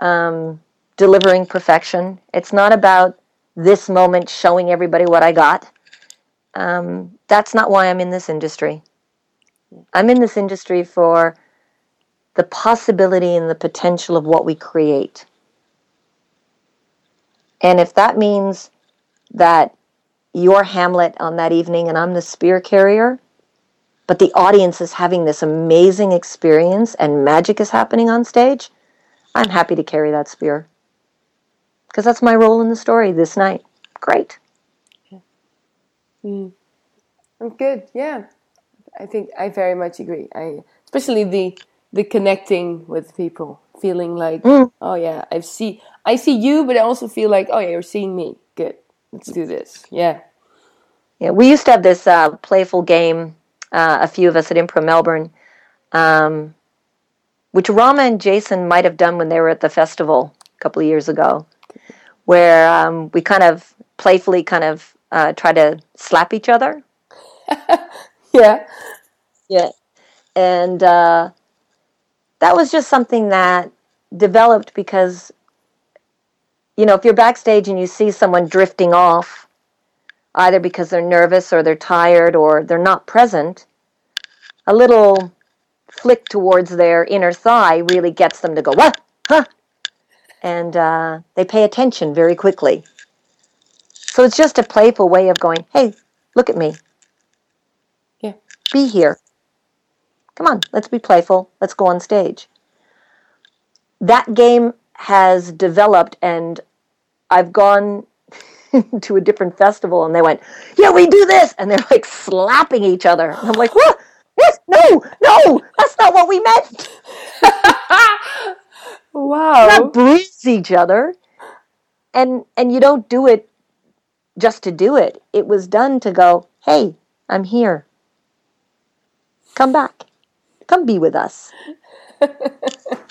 um, delivering perfection. It's not about this moment showing everybody what I got. Um, that's not why I'm in this industry. I'm in this industry for the possibility and the potential of what we create. And if that means that you're Hamlet on that evening and I'm the spear carrier, but the audience is having this amazing experience and magic is happening on stage, I'm happy to carry that spear. Because that's my role in the story this night. Great. Mm. I'm good. Yeah. I think I very much agree. I especially the the connecting with people, feeling like, mm. oh yeah, I see I see you, but I also feel like, oh yeah, you're seeing me. Good. Let's do this. Yeah. Yeah. We used to have this uh, playful game, uh, a few of us at Impro Melbourne, um, which Rama and Jason might have done when they were at the festival a couple of years ago, where um, we kind of playfully kind of uh, try to slap each other. yeah. Yeah. And uh, that was just something that developed because, you know, if you're backstage and you see someone drifting off, either because they're nervous or they're tired or they're not present, a little flick towards their inner thigh really gets them to go, what? Huh? And uh, they pay attention very quickly. So it's just a playful way of going, hey, look at me. Yeah. Be here. Come on, let's be playful. Let's go on stage. That game has developed, and I've gone to a different festival, and they went, "Yeah, we do this," and they're like slapping each other. And I'm like, "What? What? No, no, that's not what we meant." wow. Not bruise each other, and and you don't do it just to do it. It was done to go, "Hey, I'm here. Come back." come be with us.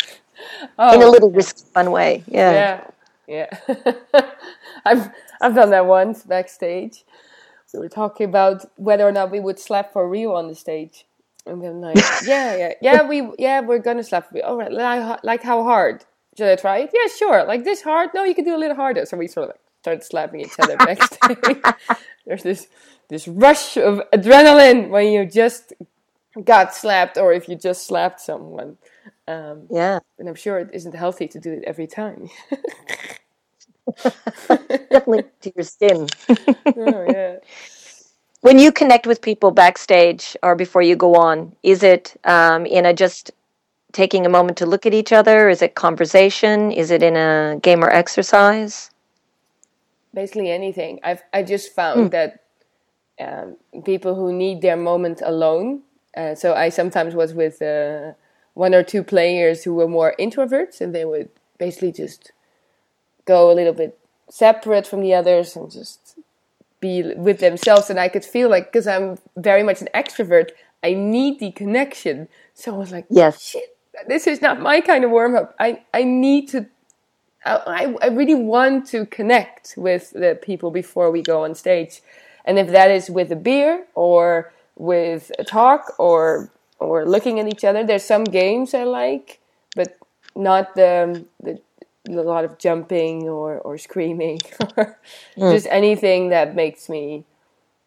oh, in a oh. little risky, fun way. Yeah. Yeah. Yeah. I've I've done that once backstage. We were talking about whether or not we would slap for real on the stage. And then like, yeah, yeah, yeah, we yeah, we're gonna slap for real. All right, like, like how hard? Should I try it? Yeah, sure. Like this hard? No, you can do a little harder. So we sort of like started slapping each other backstage. There's this this rush of adrenaline when you just got slapped or if you just slapped someone. Um, yeah. And I'm sure it isn't healthy to do it every time. Definitely to your skin. oh, yeah. When you connect with people backstage or before you go on, is it um, in a just taking a moment to look at each other? Is it conversation? Is it in a game or exercise? Basically anything. I've I just found mm. that um, people who need their moment alone uh, so I sometimes was with uh, one or two players who were more introverts, and they would basically just go a little bit separate from the others and just be with themselves. And I could feel like, because I'm very much an extrovert, I need the connection. So I was like, yes, shit, this is not my kind of warm up. I I need to. I, I really want to connect with the people before we go on stage. And if that is with a beer or with a talk or or looking at each other. There's some games I like, but not the the a lot of jumping or or screaming or mm. just anything that makes me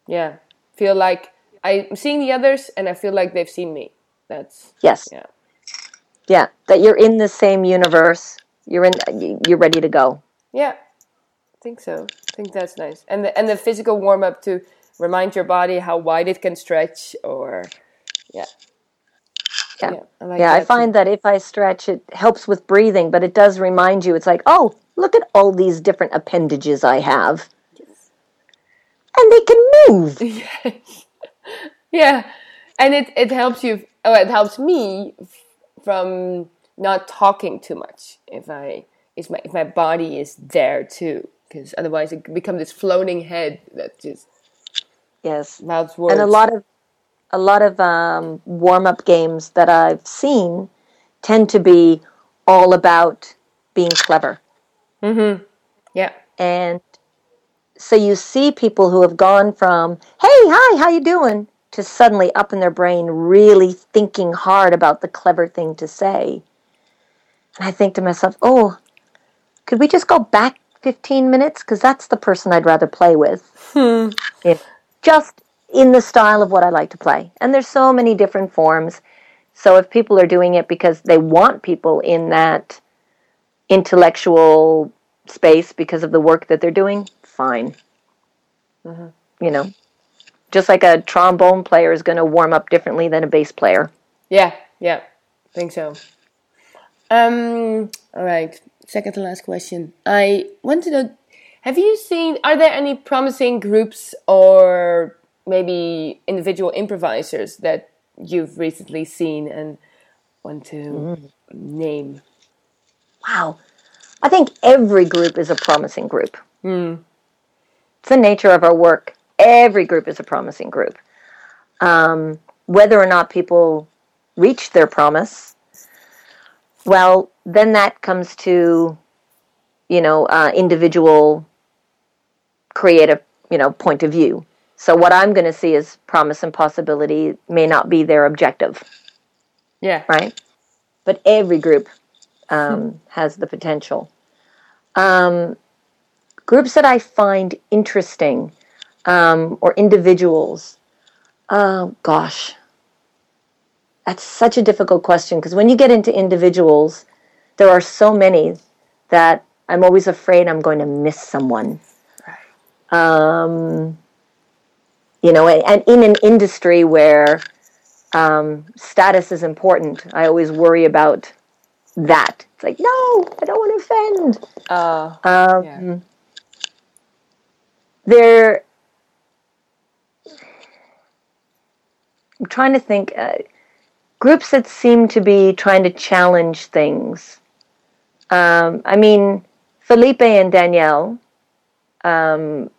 yeah feel like I'm seeing the others and I feel like they've seen me. That's yes, yeah, yeah. That you're in the same universe. You're in. You're ready to go. Yeah, I think so. I think that's nice. And the and the physical warm up to remind your body how wide it can stretch or yeah yeah yeah, I, like yeah, I find too. that if i stretch it helps with breathing but it does remind you it's like oh look at all these different appendages i have yes. and they can move yes. yeah and it, it helps you oh it helps me from not talking too much if i if my, if my body is there too because otherwise it becomes this floating head that just Yes. Loud words. And a lot of a lot of um, warm up games that I've seen tend to be all about being clever. Mm-hmm. Yeah. And so you see people who have gone from "Hey, hi, how you doing?" to suddenly up in their brain, really thinking hard about the clever thing to say. And I think to myself, "Oh, could we just go back 15 minutes? Because that's the person I'd rather play with. Hmm. If, just in the style of what I like to play. And there's so many different forms. So if people are doing it because they want people in that intellectual space because of the work that they're doing, fine. Mm-hmm. You know, just like a trombone player is going to warm up differently than a bass player. Yeah, yeah, think so. Um, all right. Second to last question. I want to know: Have you seen? Are there any promising groups or maybe individual improvisers that you've recently seen and want to Mm. name? Wow. I think every group is a promising group. Hmm. It's the nature of our work. Every group is a promising group. Um, whether or not people reach their promise, well, then that comes to, you know, uh, individual creative, you know, point of view. So what I'm going to see as promise and possibility may not be their objective Yeah. right? But every group um, has the potential. Um, groups that I find interesting um, or individuals, oh gosh, that's such a difficult question because when you get into individuals, there are so many that I'm always afraid I'm going to miss someone. Um, you know, and, and in an industry where um, status is important. I always worry about that. It's like, no, I don't want to offend. Uh, Um, Yeah. There, I'm trying to think. Uh, groups that seem to be trying to challenge things. Um, I mean, Felipe and Danielle um,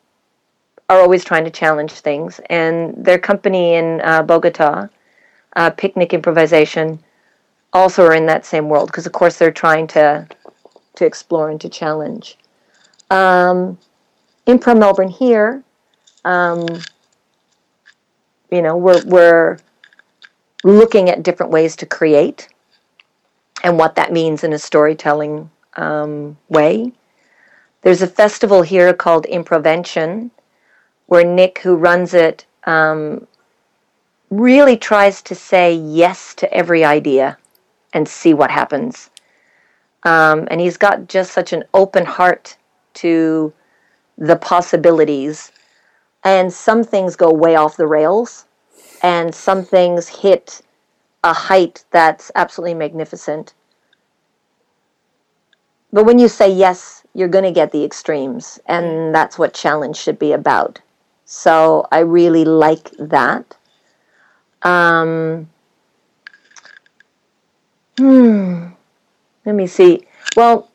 are always trying to challenge things, and their company in uh, Bogota, uh, Picnic Improvisation, also are in that same world because, of course, they're trying to to explore and to challenge. Um, Impro Melbourne here, um, you know, we're we're looking at different ways to create and what that means in a storytelling um, way. There's a festival here called Improvention, where Nick, who runs it, um, really tries to say yes to every idea and see what happens. Um, and he's got just such an open heart to the possibilities. And some things go way off the rails, and some things hit a height that's absolutely magnificent. But when you say yes, you're going to get the extremes, and that's what challenge should be about. So I really like that. Um, hmm. Let me see. Well,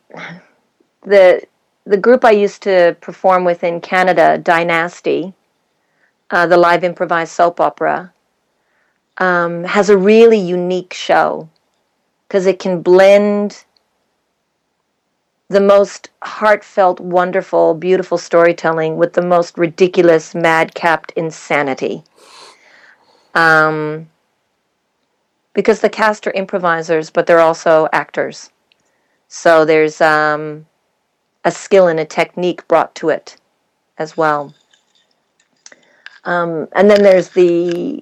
the the group I used to perform with in Canada, Die-Nasty, uh, the live improvised soap opera, um, has a really unique show because it can blend the most heartfelt, wonderful, beautiful storytelling with the most ridiculous, madcapped insanity. Um, because the cast are improvisers, but they're also actors. So there's um, a skill and a technique brought to it as well. Um, and then there's the,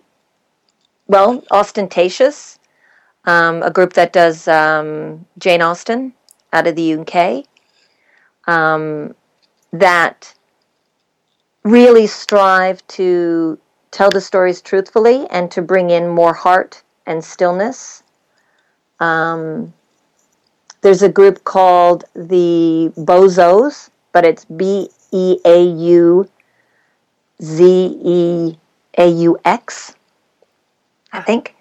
well, Austentatious, um, a group that does um, Jane Austen out of the UK, um, that really strive to tell the stories truthfully and to bring in more heart and stillness. Um, there's a group called the Bozos, but it's B E A U Z E A U X, I think,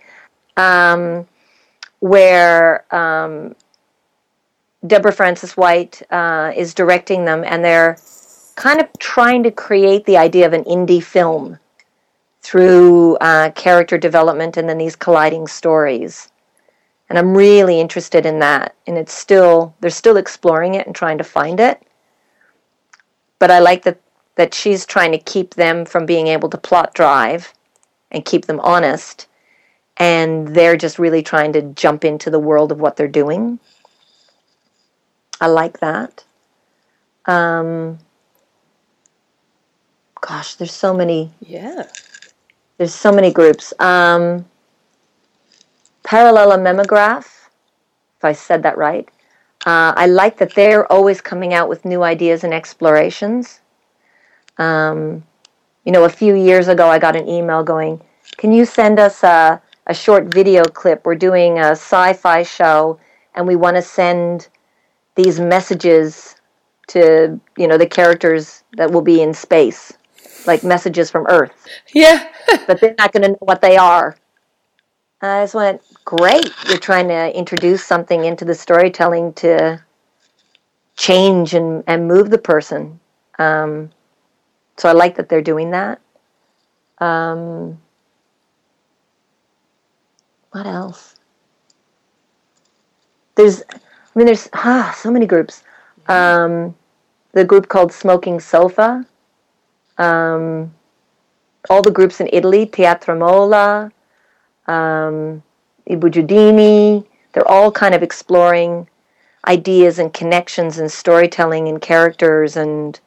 um, where um, Deborah Frances-White uh, is directing them, and they're kind of trying to create the idea of an indie film through uh, character development and then these colliding stories. And I'm really interested in that. And it's still, they're still exploring it and trying to find it. But I like that, that she's trying to keep them from being able to plot drive and keep them honest. And they're just really trying to jump into the world of what they're doing. I like that. Um, gosh, there's so many. Yeah. There's so many groups. Um, Parallelomemograph, if I said that right. Uh, I like that they're always coming out with new ideas and explorations. Um, you know, a few years ago, I got an email going, "Can you send us a, a short video clip? We're doing a sci-fi show, and we want to send these messages to you know the characters that will be in space." like messages from Earth. Yeah. but they're not going to know what they are. And I just went, great. You're trying to introduce something into the storytelling to change and, and move the person. Um, so I like that they're doing that. Um, what else? There's, I mean, there's ah, so many groups. Um, the group called Smoking Sofa um, all the groups in Italy, Teatro Mola, um, they're all kind of exploring ideas and connections and storytelling and characters and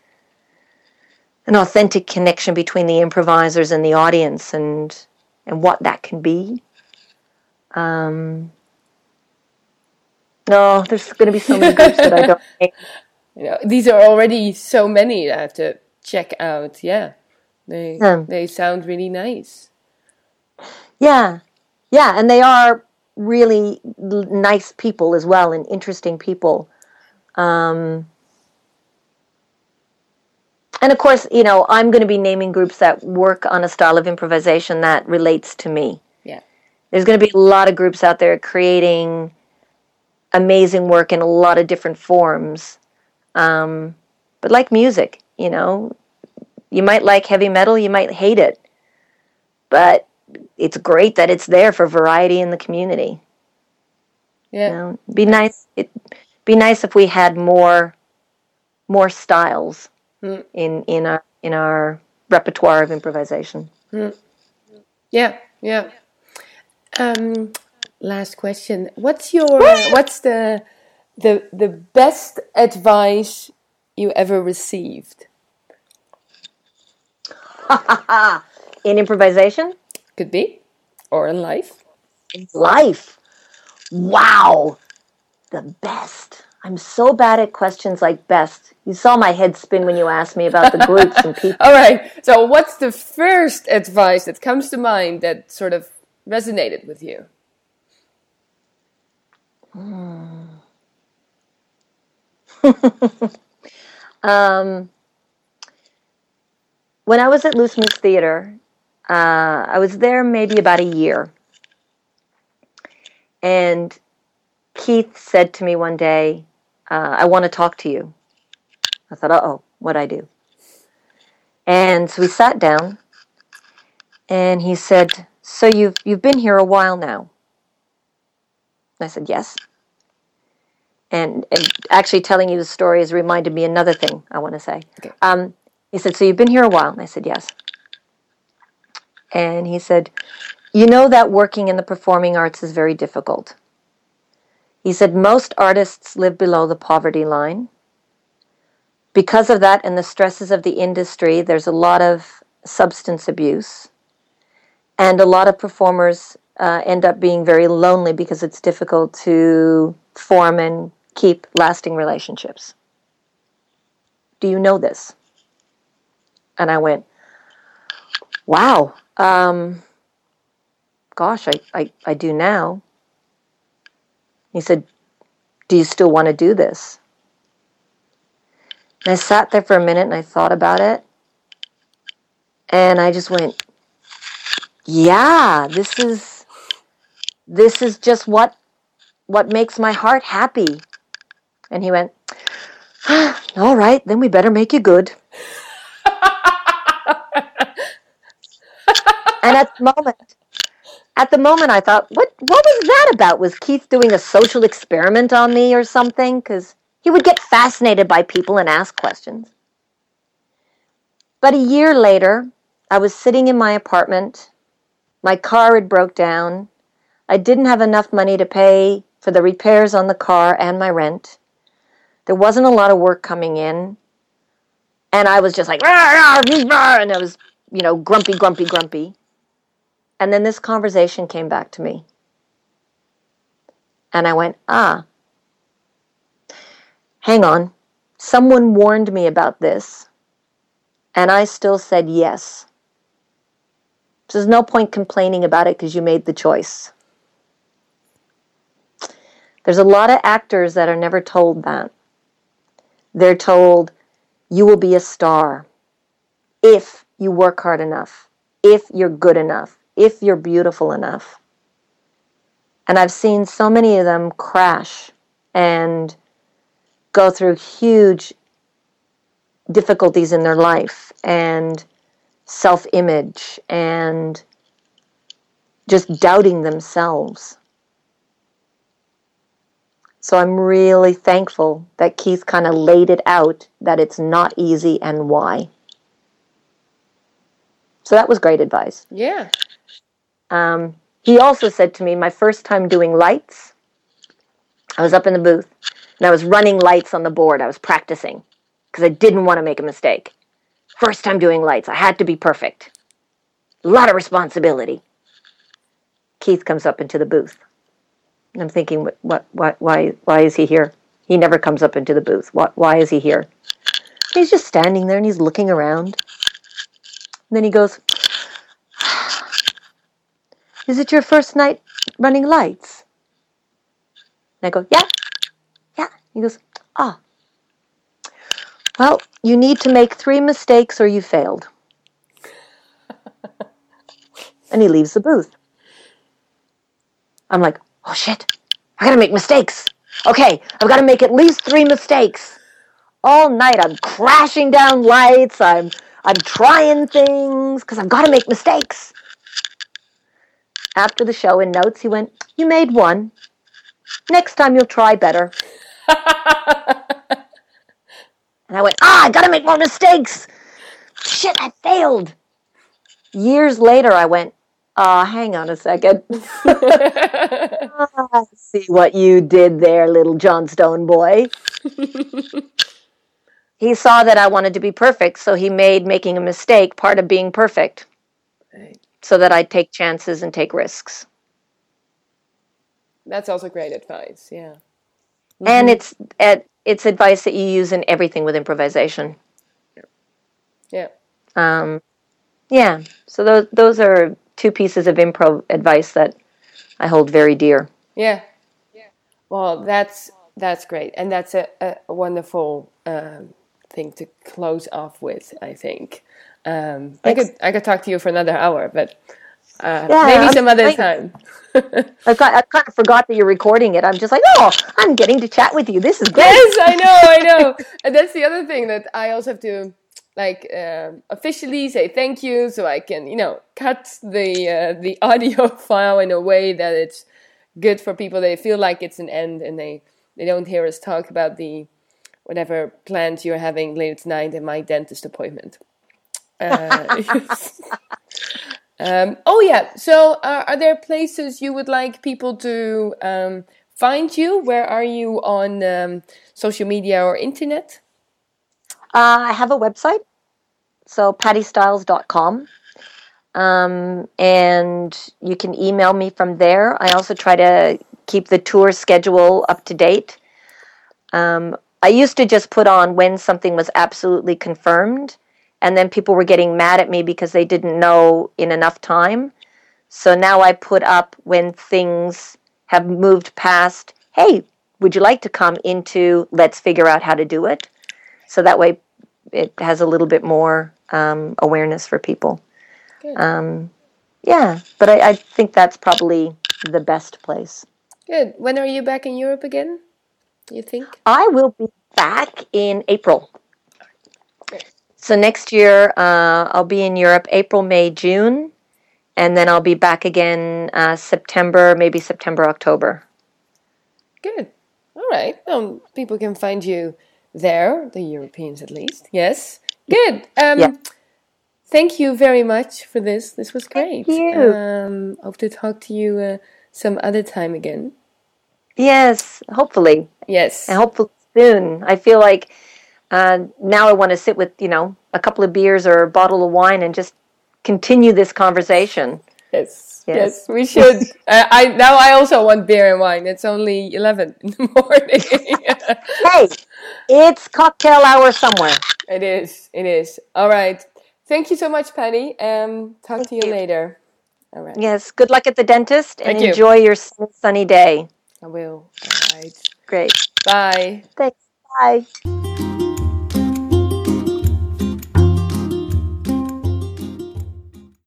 an authentic connection between the improvisers and the audience and and what that can be. Um, no, there's going to be so many groups that I don't. You know, these are already so many. I have to check out. Yeah, they Yeah. they sound really nice. Yeah, yeah, and they are really l- nice people as well, and interesting people. Um, and of course, you know, I'm going to be naming groups that work on a style of improvisation that relates to me. Yeah. There's going to be a lot of groups out there creating amazing work in a lot of different forms. Um, but like music, you know, you might like heavy metal, you might hate it, but it's great that it's there for variety in the community. Yeah. You know, be nice. It be nice if we had more more styles Mm. in in our in our repertoire of improvisation. Yeah, yeah. Um, last question. What's your what's the the the best advice you ever received? in improvisation, Could be, or in life. In life. Wow, the best. I'm so bad at questions like best. You saw my head spin when you asked me about the groups and people. All right. So, what's the first advice that comes to mind that sort of resonated with you? Um, when I was at Loose Moose Theater, uh, I was there maybe about a year. And Keith said to me one day, uh, I want to talk to you. I thought, uh oh, what'd I do? And so we sat down, and he said, So you've, you've been here a while now? I said, Yes. And, and actually, telling you the story has reminded me another thing I want to say. Okay. Um, he said, So you've been here a while? And I said, Yes. And he said, You know that working in the performing arts is very difficult. He said, Most artists live below the poverty line. Because of that and the stresses of the industry, there's a lot of substance abuse. And a lot of performers uh, end up being very lonely because it's difficult to form and keep lasting relationships. Do you know this? And I went, wow, um, gosh, I, I, I do now. He said, do you still want to do this? And I sat there for a minute and I thought about it. And I just went, yeah, this is this is just what what makes my heart happy. And he went, all right, then we better make you good. and at the moment, at the moment, I thought, what what was that about? Was Keith doing a social experiment on me or something? Because he would get fascinated by people and ask questions. But a year later, I was sitting in my apartment. My car had broke down. I didn't have enough money to pay for the repairs on the car and my rent. There wasn't a lot of work coming in. And I was just like, "Rah, rah, rah," and I was, you know, grumpy, grumpy, grumpy. And then this conversation came back to me. And I went, ah, hang on. Someone warned me about this. And I still said yes. There's no point complaining about it because you made the choice. There's a lot of actors that are never told that. They're told, you will be a star if you work hard enough, if you're good enough, if you're beautiful enough. And I've seen so many of them crash and go through huge difficulties in their life and self image and just doubting themselves. So I'm really thankful that Keith kind of laid it out that it's not easy and why. So that was great advice. Yeah. Um, he also said to me, my first time doing lights, I was up in the booth and I was running lights on the board. I was practicing because I didn't want to make a mistake. First time doing lights, I had to be perfect. A lot of responsibility. Keith comes up into the booth. And I'm thinking, what, what, why, why is he here? He never comes up into the booth. What, why is he here? He's just standing there and he's looking around. And then he goes, Is it your first night running lights? And I go, Yeah, yeah. He goes, Ah. Well, you need to make three mistakes or you failed. and he leaves the booth. I'm like, oh shit, I gotta make mistakes. Okay, I've gotta make at least three mistakes. All night I'm crashing down lights, I'm I'm trying things, because I've gotta make mistakes. After the show in notes, he went, You made one. Next time you'll try better. And I went, ah, I gotta make more mistakes. Shit, I failed. Years later, I went, ah, hang on a second. I see what you did there, little Johnstone boy. he saw that I wanted to be perfect, so he made making a mistake part of being perfect. Right. So that I'd take chances and take risks. That's also great advice. Yeah. And it's at it's advice that you use in everything with improvisation. Yeah. Um, yeah. So those those are two pieces of improv advice that I hold very dear. Yeah. Yeah. Well, that's that's great, and that's a, a wonderful um, thing to close off with. I think um, I could I could talk to you for another hour, but uh, Yeah, maybe I'm- some other I- time. I've got I kind of forgot that you're recording it. I'm just like, oh, I'm getting to chat with you. This is great. yes, I know, I know. And that's the other thing that I also have to like um, officially say thank you, so I can you know cut the uh, the audio file in a way that it's good for people. They feel like it's an end, and they they don't hear us talk about the whatever plans you're having later tonight and my dentist appointment. Uh, um, oh yeah. So, uh, are there places you would like people to um, find you? Where are you on um, social media or internet? Uh, I have a website, so pattistiles.com. Um, and you can email me from there. I also try to keep the tour schedule up to date. Um, I used to just put on when something was absolutely confirmed, and then people were getting mad at me because they didn't know in enough time. So now I put up when things have moved past, hey, would you like to come into let's figure out how to do it? So that way it has a little bit more um, awareness for people. Um, yeah, but I, I think that's probably the best place. Good. When are you back in Europe again? You think? I will be back in April. So next year, uh, I'll be in Europe April, May, June. and then I'll be back again uh, September, maybe September, October. Good. All right. Um, people can find you there, the Europeans at least. Yes. Good. Um, Yeah. Thank you very much for this. This was great. Thank you. Um, hope to talk to you uh, some other time again. Yes, hopefully, Yes. and hopefully soon. I feel like uh, now I want to sit with you know a couple of beers or a bottle of wine and just continue this conversation. Yes, yes, Yes. we should. uh, I now I also want beer and wine. It's only eleven in the morning. Hey, it's cocktail hour somewhere. it is. It is. All right. Thank you so much, Penny. Um, talk to you, you. later. All right. Yes, good luck at the dentist and Thank you. enjoy your sunny day. I will. All right. Great. Bye. Thanks. Bye.